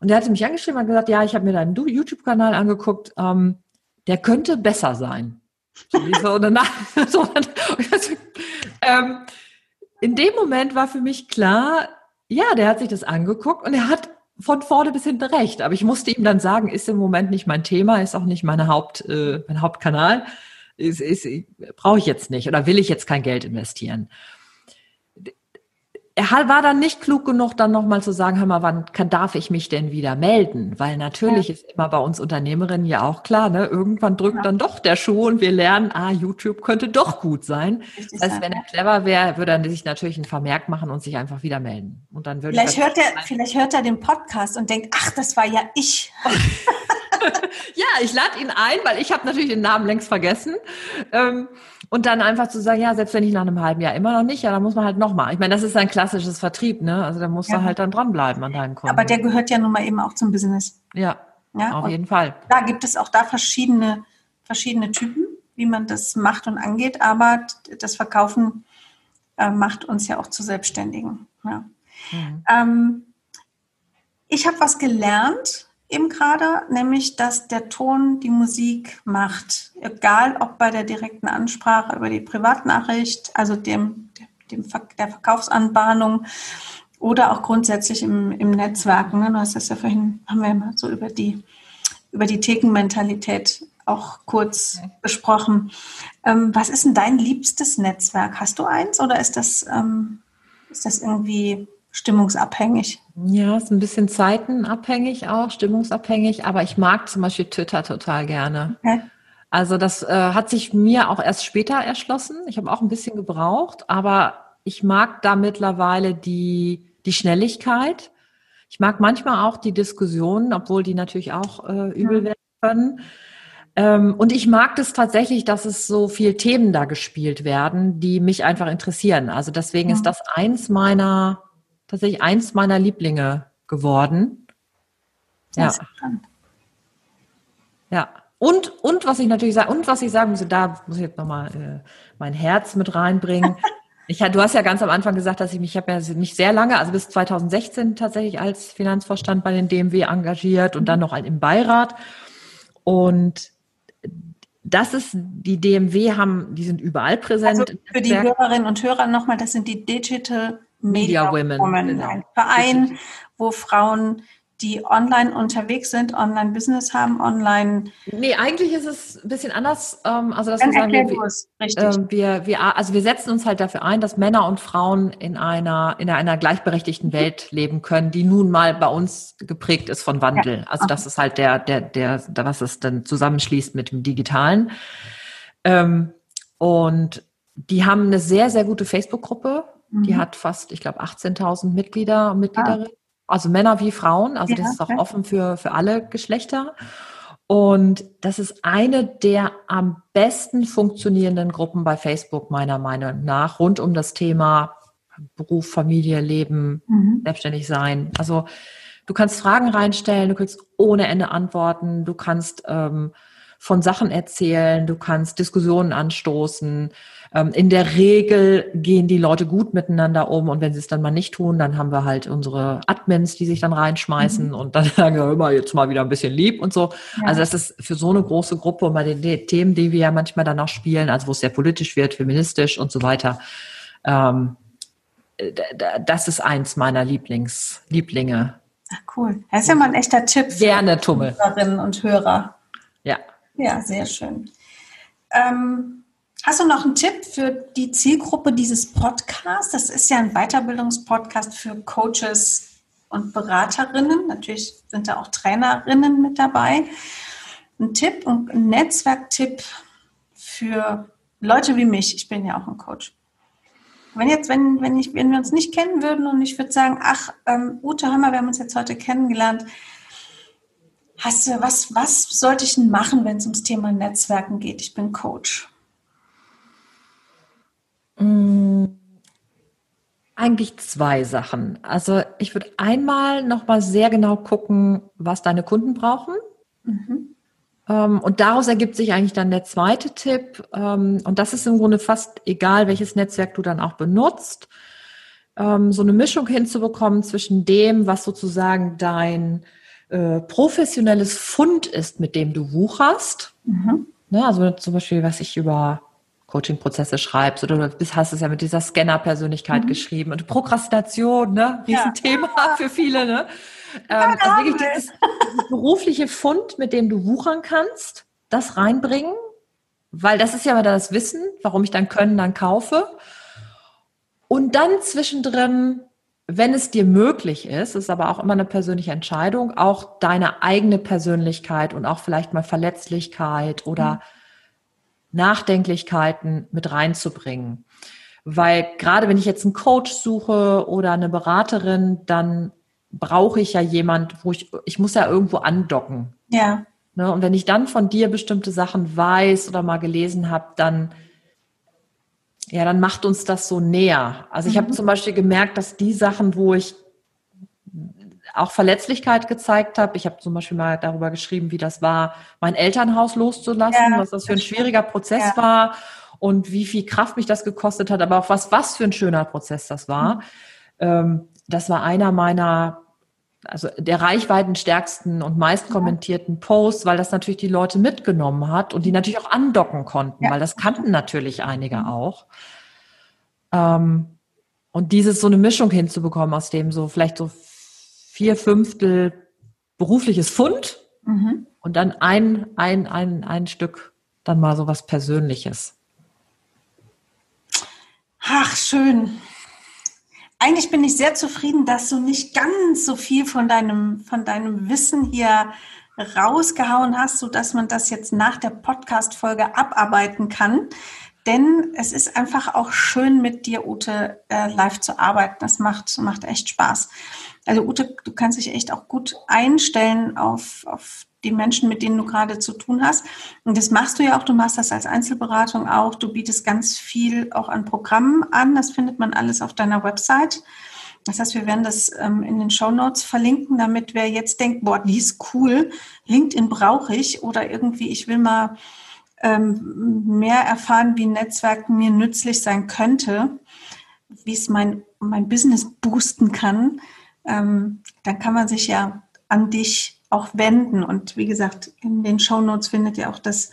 S2: Und der hatte mich angeschrieben und gesagt, ja, ich habe mir deinen YouTube-Kanal angeguckt, ähm, der könnte besser sein. So, danach, so, <laughs> ähm, in dem Moment war für mich klar, ja, der hat sich das angeguckt und er hat von vorne bis hinten recht. Aber ich musste ihm dann sagen, ist im Moment nicht mein Thema, ist auch nicht meine Haupt, äh, mein Hauptkanal, ist, ist, brauche ich jetzt nicht oder will ich jetzt kein Geld investieren er war dann nicht klug genug, dann nochmal zu sagen, hör mal, wann kann, darf ich mich denn wieder melden? Weil natürlich ja. ist immer bei uns Unternehmerinnen ja auch klar, ne? irgendwann drückt ja. dann doch der Schuh und wir lernen, ah, YouTube könnte doch gut sein. Richtig das heißt, wenn er clever wäre, würde er sich natürlich einen Vermerk machen und sich einfach wieder melden. Und dann würde
S1: vielleicht hört er, vielleicht hört er den Podcast und denkt, ach, das war ja ich. <laughs>
S2: ja, ich lade ihn ein, weil ich habe natürlich den Namen längst vergessen. Ähm, und dann einfach zu sagen, ja, selbst wenn ich nach einem halben Jahr immer noch nicht, ja, dann muss man halt nochmal. Ich meine, das ist ein klassisches Vertrieb, ne? Also da musst ja. du halt dann dranbleiben an deinen Kunden.
S1: Aber der gehört ja nun mal eben auch zum Business.
S2: Ja, ja? auf jeden Fall.
S1: Da gibt es auch da verschiedene, verschiedene Typen, wie man das macht und angeht, aber das Verkaufen äh, macht uns ja auch zu Selbstständigen. Ja. Mhm. Ähm, ich habe was gelernt eben gerade, nämlich dass der Ton die Musik macht. Egal ob bei der direkten Ansprache über die Privatnachricht, also dem, dem der Verkaufsanbahnung oder auch grundsätzlich im, im Netzwerken. Ne? Du hast das ja vorhin, haben wir ja mal so über die, über die Thekenmentalität auch kurz besprochen. Ähm, was ist denn dein liebstes Netzwerk? Hast du eins oder ist das, ähm, ist das irgendwie stimmungsabhängig?
S2: Ja, ist ein bisschen zeitenabhängig auch, stimmungsabhängig, aber ich mag zum Beispiel Twitter total gerne. Okay. Also das äh, hat sich mir auch erst später erschlossen. Ich habe auch ein bisschen gebraucht, aber ich mag da mittlerweile die, die Schnelligkeit. Ich mag manchmal auch die Diskussionen, obwohl die natürlich auch äh, übel werden können. Ähm, und ich mag das tatsächlich, dass es so viele Themen da gespielt werden, die mich einfach interessieren. Also deswegen ja. ist das eins meiner tatsächlich eins meiner Lieblinge geworden. Ja. Ja. Und, und was ich natürlich sage, und was ich sagen muss, da muss ich jetzt nochmal äh, mein Herz mit reinbringen. <laughs> Ich, du hast ja ganz am Anfang gesagt, dass ich mich, ich habe ja nicht sehr lange, also bis 2016 tatsächlich als Finanzvorstand bei den DMW engagiert und dann noch im Beirat. Und das ist, die DMW haben, die sind überall präsent. Also
S1: für die Hörerinnen und Hörer nochmal, das sind die Digital Media, Women, Women genau. ein Verein, wo Frauen, die online unterwegs sind, online Business haben, online.
S2: Nee, eigentlich ist es ein bisschen anders. Ähm, also dass wir sagen, wir, äh, wir, wir, also wir setzen uns halt dafür ein, dass Männer und Frauen in einer in einer gleichberechtigten mhm. Welt leben können, die nun mal bei uns geprägt ist von Wandel. Also das ist halt der der der, was es dann zusammenschließt mit dem Digitalen. Ähm, und die haben eine sehr sehr gute Facebook-Gruppe die mhm. hat fast, ich glaube, 18.000 Mitglieder und Mitgliederinnen. Ah. Also Männer wie Frauen. Also ja, das ist auch okay. offen für, für alle Geschlechter. Und das ist eine der am besten funktionierenden Gruppen bei Facebook, meiner Meinung nach, rund um das Thema Beruf, Familie, Leben, mhm. selbstständig sein. Also du kannst Fragen reinstellen, du kriegst ohne Ende Antworten, du kannst ähm, von Sachen erzählen, du kannst Diskussionen anstoßen. Ähm, in der Regel gehen die Leute gut miteinander um und wenn sie es dann mal nicht tun, dann haben wir halt unsere Admins, die sich dann reinschmeißen mhm. und dann sagen wir immer jetzt mal wieder ein bisschen lieb und so. Ja. Also das ist für so eine große Gruppe und bei den Themen, die wir ja manchmal dann auch spielen, also wo es sehr politisch wird, feministisch und so weiter, ähm, das ist eins meiner Lieblings, Lieblinge.
S1: Ach, cool. Das ist ja mal ein echter Tipp
S2: für Gerne, Tummel.
S1: Hörerinnen und Hörer.
S2: Ja.
S1: Ja, sehr schön. Ähm, hast du noch einen Tipp für die Zielgruppe dieses Podcasts? Das ist ja ein Weiterbildungspodcast für Coaches und Beraterinnen. Natürlich sind da auch Trainerinnen mit dabei. Ein Tipp und ein Netzwerktipp für Leute wie mich. Ich bin ja auch ein Coach. Wenn jetzt, wenn, wenn, ich, wenn wir uns nicht kennen würden und ich würde sagen, ach, ähm, Ute, mal, wir haben uns jetzt heute kennengelernt. Hast du, was, was sollte ich denn machen, wenn es ums Thema Netzwerken geht? Ich bin Coach.
S2: Mm, eigentlich zwei Sachen. Also ich würde einmal noch mal sehr genau gucken, was deine Kunden brauchen. Mhm. Ähm, und daraus ergibt sich eigentlich dann der zweite Tipp. Ähm, und das ist im Grunde fast egal, welches Netzwerk du dann auch benutzt. Ähm, so eine Mischung hinzubekommen zwischen dem, was sozusagen dein äh, professionelles Fund ist, mit dem du wucherst. Mhm. Ne, also zum Beispiel, was ich über Coaching-Prozesse schreibst oder du hast es ja mit dieser Scanner-Persönlichkeit mhm. geschrieben und Prokrastination, ne, Riesenthema ja. für viele, ne? Ähm, also wirklich dieses, dieses berufliche Fund, mit dem du wuchern kannst, das reinbringen, weil das ist ja immer das Wissen, warum ich dann Können dann kaufe. Und dann zwischendrin, wenn es dir möglich ist, ist aber auch immer eine persönliche Entscheidung, auch deine eigene Persönlichkeit und auch vielleicht mal Verletzlichkeit oder mhm. Nachdenklichkeiten mit reinzubringen. Weil gerade wenn ich jetzt einen Coach suche oder eine Beraterin, dann brauche ich ja jemand, wo ich, ich muss ja irgendwo andocken.
S1: Ja.
S2: Ne? Und wenn ich dann von dir bestimmte Sachen weiß oder mal gelesen habe, dann ja, dann macht uns das so näher. Also ich mhm. habe zum Beispiel gemerkt, dass die Sachen, wo ich auch Verletzlichkeit gezeigt habe. Ich habe zum Beispiel mal darüber geschrieben, wie das war, mein Elternhaus loszulassen, ja, was das für ein schwieriger Prozess ja. war und wie viel Kraft mich das gekostet hat, aber auch was, was für ein schöner Prozess das war. Mhm. Ähm, das war einer meiner, also der reichweitenstärksten und meist kommentierten Posts, weil das natürlich die Leute mitgenommen hat und die natürlich auch andocken konnten, ja. weil das kannten natürlich einige mhm. auch. Ähm, und dieses so eine Mischung hinzubekommen aus dem so vielleicht so vier Fünftel berufliches Fund mhm. und dann ein, ein, ein, ein Stück dann mal so was Persönliches.
S1: Ach, schön eigentlich bin ich sehr zufrieden, dass du nicht ganz so viel von deinem, von deinem Wissen hier rausgehauen hast, so dass man das jetzt nach der Podcast-Folge abarbeiten kann. Denn es ist einfach auch schön, mit dir, Ute, äh, live zu arbeiten. Das macht, macht echt Spaß. Also Ute, du kannst dich echt auch gut einstellen auf, auf die Menschen, mit denen du gerade zu tun hast. Und das machst du ja auch, du machst das als Einzelberatung auch. Du bietest ganz viel auch an Programmen an. Das findet man alles auf deiner Website. Das heißt, wir werden das ähm, in den Show Notes verlinken, damit wer jetzt denkt, boah, die ist cool, LinkedIn brauche ich oder irgendwie, ich will mal ähm, mehr erfahren, wie Netzwerken mir nützlich sein könnte, wie es mein, mein Business boosten kann, ähm, dann kann man sich ja an dich auch wenden. Und wie gesagt, in den Show Notes findet ihr auch das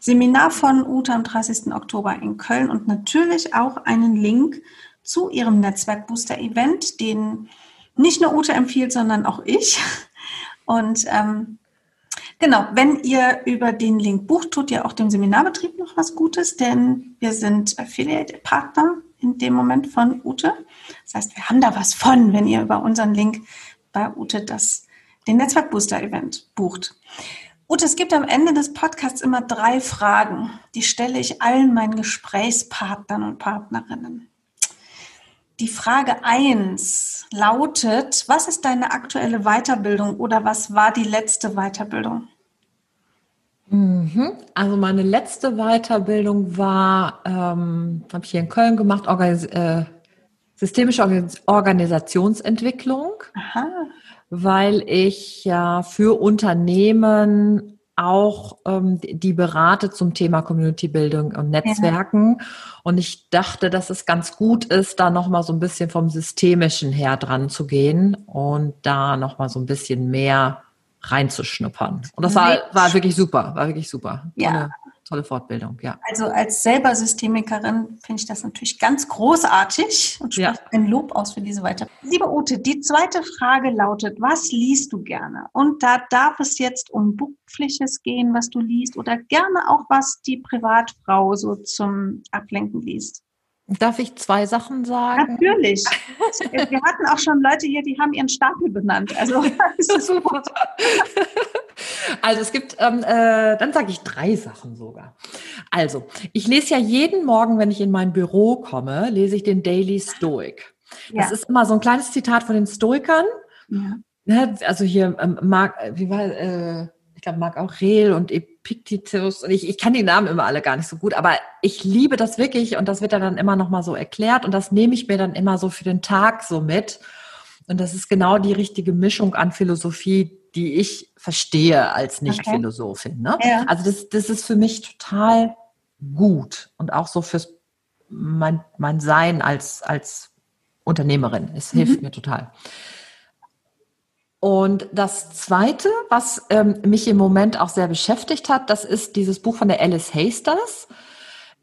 S1: Seminar von Ute am 30. Oktober in Köln und natürlich auch einen Link zu ihrem Netzwerkbooster-Event, den nicht nur Ute empfiehlt, sondern auch ich. Und ähm, genau, wenn ihr über den Link bucht, tut ihr auch dem Seminarbetrieb noch was Gutes, denn wir sind Affiliate-Partner in dem Moment von Ute. Das heißt, wir haben da was von, wenn ihr über unseren Link bei Ute das den Netzwerkbooster-Event bucht. Und es gibt am Ende des Podcasts immer drei Fragen, die stelle ich allen meinen Gesprächspartnern und Partnerinnen. Die Frage eins lautet, was ist deine aktuelle Weiterbildung oder was war die letzte Weiterbildung?
S2: Mhm. Also meine letzte Weiterbildung war, ähm, habe ich hier in Köln gemacht, Organis äh, systemische Organisationsentwicklung. Aha weil ich ja für Unternehmen auch ähm, die berate zum Thema Community-Bildung und Netzwerken. Ja. Und ich dachte, dass es ganz gut ist, da nochmal so ein bisschen vom Systemischen her dran zu gehen und da nochmal so ein bisschen mehr reinzuschnuppern. Und das war, war wirklich super, war wirklich super.
S1: Ja,
S2: tolle Fortbildung, ja.
S1: Also als selber Systemikerin finde ich das natürlich ganz großartig und spreche ja. ein Lob aus für diese Weiter. Liebe Ute, die zweite Frage lautet, was liest du gerne? Und da darf es jetzt um Berufliches gehen, was du liest oder gerne auch, was die Privatfrau so zum Ablenken liest.
S2: Darf ich zwei Sachen sagen?
S1: Natürlich. <laughs> Wir hatten auch schon Leute hier, die haben ihren Stapel benannt. Also das <laughs> ist super.
S2: Also es gibt, ähm, äh, dann sage ich drei Sachen sogar. Also ich lese ja jeden Morgen, wenn ich in mein Büro komme, lese ich den Daily Stoic. Das ja. ist immer so ein kleines Zitat von den Stoikern. Ja. Ne, also hier ähm, Mark, wie war, äh, glaube Marc Aurel und Epictetus und ich, ich kann die Namen immer alle gar nicht so gut, aber ich liebe das wirklich und das wird dann immer noch mal so erklärt und das nehme ich mir dann immer so für den Tag so mit und das ist genau die richtige Mischung an Philosophie, die ich verstehe als Nicht-Philosophin. Ne? Ja. Also das, das ist für mich total gut und auch so fürs mein, mein Sein als, als Unternehmerin. Es hilft mhm. mir total. Und das Zweite, was ähm, mich im Moment auch sehr beschäftigt hat, das ist dieses Buch von der Alice Hasters.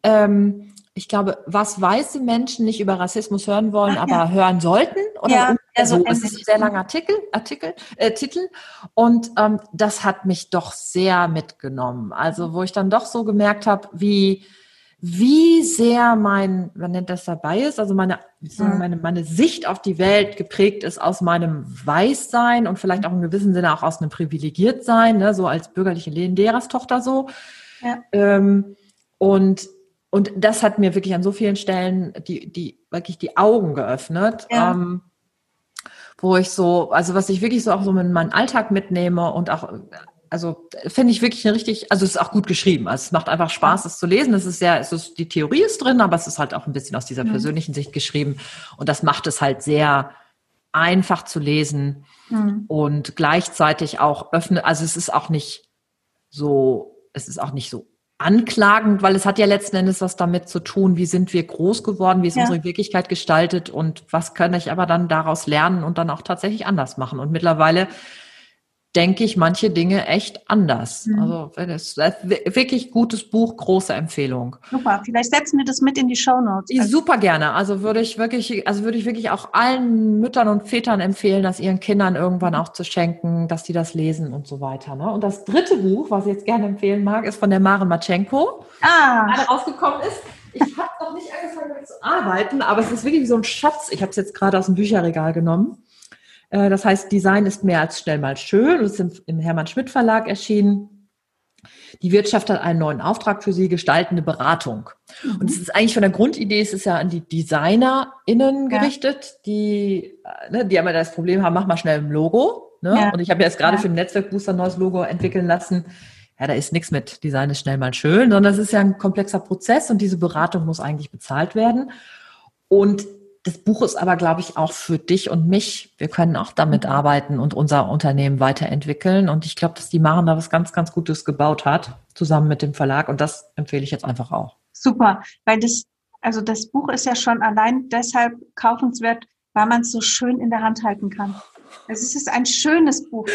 S2: Ähm, ich glaube, was weiße Menschen nicht über Rassismus hören wollen, Ach, aber ja. hören sollten. Oder ja, also so. Es ist ein sehr langer Artikel, Artikel, äh, Titel. Und ähm, das hat mich doch sehr mitgenommen. Also, wo ich dann doch so gemerkt habe, wie wie sehr mein, man nennt das dabei ist, also meine, mhm. meine, meine Sicht auf die Welt geprägt ist aus meinem Weißsein und vielleicht auch in gewissem Sinne auch aus einem Privilegiertsein, ne, so als bürgerliche Lehrerstochter so. Ja. Ähm, und, und das hat mir wirklich an so vielen Stellen die, die, wirklich die Augen geöffnet. Ja. Ähm, wo ich so, also was ich wirklich so auch so in meinen Alltag mitnehme und auch also finde ich wirklich eine richtig, also es ist auch gut geschrieben. Also es macht einfach Spaß, es zu lesen. Es ist sehr, es ist, die Theorie ist drin, aber es ist halt auch ein bisschen aus dieser mhm. persönlichen Sicht geschrieben. Und das macht es halt sehr einfach zu lesen mhm. und gleichzeitig auch öffnet, also es ist auch nicht so, es ist auch nicht so anklagend, weil es hat ja letzten Endes was damit zu tun, wie sind wir groß geworden, wie ist ja. unsere Wirklichkeit gestaltet und was kann ich aber dann daraus lernen und dann auch tatsächlich anders machen. Und mittlerweile denke ich manche Dinge echt anders. Mhm. Also es ist wirklich gutes Buch, große Empfehlung.
S1: Super, vielleicht setzen wir das mit in die Show Notes.
S2: Super gerne. Also würde ich wirklich, also würde ich wirklich auch allen Müttern und Vätern empfehlen, das ihren Kindern irgendwann auch zu schenken, dass die das lesen und so weiter. Ne? Und das dritte Buch, was ich jetzt gerne empfehlen mag, ist von der Maren Matschenko. Ah. Gerade rausgekommen ist. Ich habe noch nicht angefangen damit zu arbeiten, aber es ist wirklich so ein Schatz. Ich habe es jetzt gerade aus dem Bücherregal genommen. Äh, das heißt, Design ist mehr als schnell mal schön und ist im, Hermann Schmidt Verlag erschienen. Die Wirtschaft hat einen neuen Auftrag für sie, gestaltende Beratung. Mhm. Und es ist eigentlich von der Grundidee, es ist ja an die DesignerInnen gerichtet, ja. die, äh, ne, die immer das Problem haben, mach mal schnell ein Logo. Ne? Ja. Und ich habe jetzt gerade ja. für den Netzwerkbooster ein neues Logo entwickeln lassen. Ja, da ist nichts mit Design ist schnell mal schön, sondern es ist ja ein komplexer Prozess und diese Beratung muss eigentlich bezahlt werden. Und das Buch ist aber, glaube ich, auch für dich und mich. Wir können auch damit mhm. arbeiten und unser Unternehmen weiterentwickeln. Und ich glaube, dass die Maren da was ganz, ganz Gutes gebaut hat, zusammen mit dem Verlag. Und das empfehle ich jetzt einfach auch.
S1: Super, weil das, also das Buch ist ja schon allein deshalb kaufenswert, weil man es so schön in der Hand halten kann. Es ist ein schönes Buch.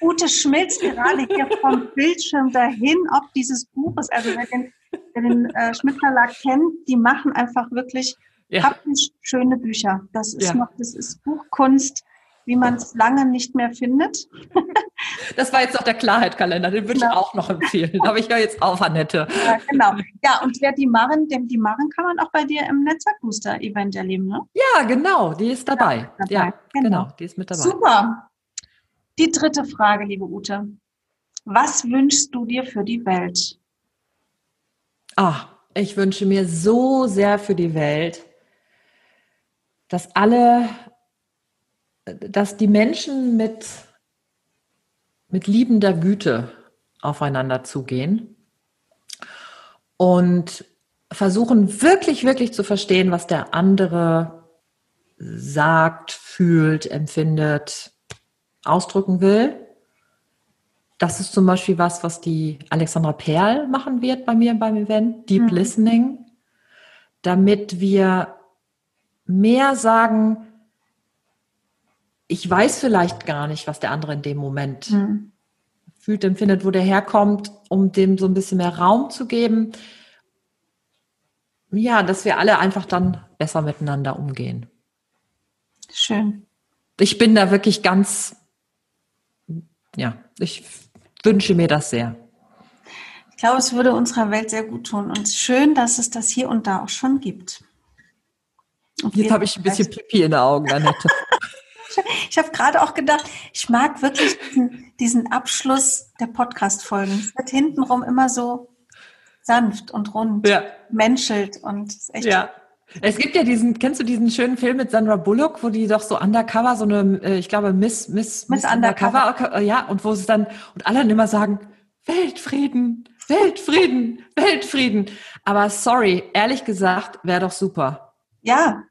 S1: Ute schmilzt gerade hier vom <laughs> Bildschirm dahin, ob dieses Buch ist. Also wer den, wer den äh, Schmidt Verlag kennt, die machen einfach wirklich ja. Haptisch schöne Bücher. Das ist ja. noch, das ist Buchkunst, wie man es lange nicht mehr findet. <laughs>
S2: Das war jetzt noch der Klarheit-Kalender, den würde genau. ich auch noch empfehlen. Aber ich höre jetzt auf, Annette. <laughs>
S1: Ja, genau. Ja, und wer die Marren, denn die Marren kann man auch bei dir im Netzwerkbooster-Event erleben, ne?
S2: Ja, genau, die ist dabei. Ja, dabei. ja genau. genau, die ist mit dabei.
S1: Super. Die dritte Frage, liebe Ute. Was wünschst du dir für die Welt?
S2: Ah, ich wünsche mir so sehr für die Welt, dass alle, dass die Menschen mit, mit liebender Güte aufeinander zugehen und versuchen wirklich, wirklich zu verstehen, was der andere sagt, fühlt, empfindet, ausdrücken will. Das ist zum Beispiel was, was die Alexandra Perl machen wird bei mir beim Event, Deep mhm. Listening, damit wir mehr sagen, ich weiß vielleicht gar nicht, was der andere in dem Moment mhm. fühlt, empfindet, wo der herkommt, um dem so ein bisschen mehr Raum zu geben. Ja, dass wir alle einfach dann besser miteinander umgehen.
S1: Schön.
S2: Ich bin da wirklich ganz, ja, ich wünsche mir das sehr.
S1: Ich glaube, es würde unserer Welt sehr gut tun und schön, dass es das hier und da auch schon gibt.
S2: Jetzt habe ich ein bisschen Pipi in den Augen, Annette. <laughs>
S1: ich habe gerade auch gedacht, ich mag wirklich diesen, diesen Abschluss der Podcast-Folgen. Es wird hintenrum immer so sanft und rund, ja. menschelt und ist echt.
S2: Ja. Es gibt ja diesen, kennst du diesen schönen Film mit Sandra Bullock, wo die doch so undercover, so eine, äh, ich glaube, Miss, Miss,
S1: Miss, Miss undercover. undercover,
S2: ja, und wo es dann, und alle dann immer sagen, Weltfrieden, Weltfrieden, Weltfrieden. Aber sorry, ehrlich gesagt, wäre doch super.
S1: Ja,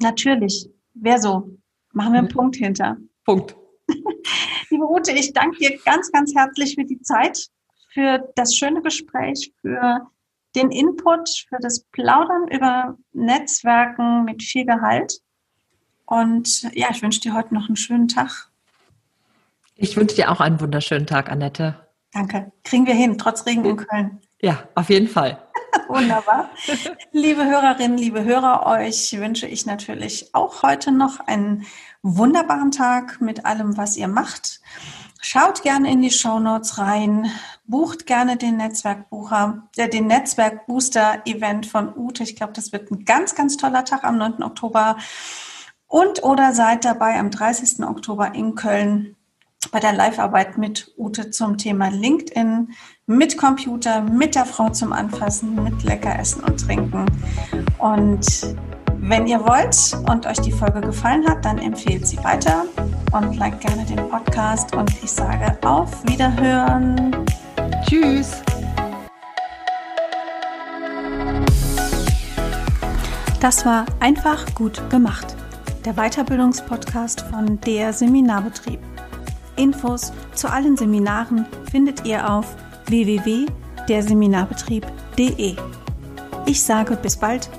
S1: natürlich. Wäre so. Machen wir einen mhm. Punkt hinter.
S2: Punkt. <laughs>
S1: Liebe Ute, ich danke dir ganz, ganz herzlich für die Zeit, für das schöne Gespräch, für den Input, für das Plaudern über Netzwerken mit viel Gehalt. Und ja, ich wünsche dir heute noch einen schönen Tag.
S2: Ich wünsche dir auch einen wunderschönen Tag, Annette.
S1: Danke. Kriegen wir hin, trotz Regen in Köln.
S2: Ja, auf jeden Fall. <laughs>
S1: Wunderbar. Liebe Hörerinnen, liebe Hörer, euch wünsche ich natürlich auch heute noch einen wunderbaren Tag mit allem, was ihr macht. Schaut gerne in die Show Notes rein, bucht gerne den Netzwerkbucher, äh, den Netzwerkbooster-Event von Ute. Ich glaube, das wird ein ganz, ganz toller Tag am 9. Oktober. Und oder seid dabei am 30. Oktober in Köln bei der Live-Arbeit mit Ute zum Thema LinkedIn, mit Computer, mit der Frau zum Anfassen, mit lecker Essen und Trinken. Und wenn ihr wollt und euch die Folge gefallen hat, dann empfehlt sie weiter und liked gerne den Podcast. Und ich sage auf Wiederhören.
S2: Tschüss.
S1: Das war einfach gut gemacht. Der Weiterbildungspodcast von der Seminarbetrieb. Infos zu allen Seminaren findet ihr auf www.derseminarbetrieb.de. Ich sage bis bald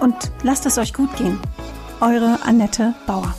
S1: und lasst es euch gut gehen. Eure Annette Bauer.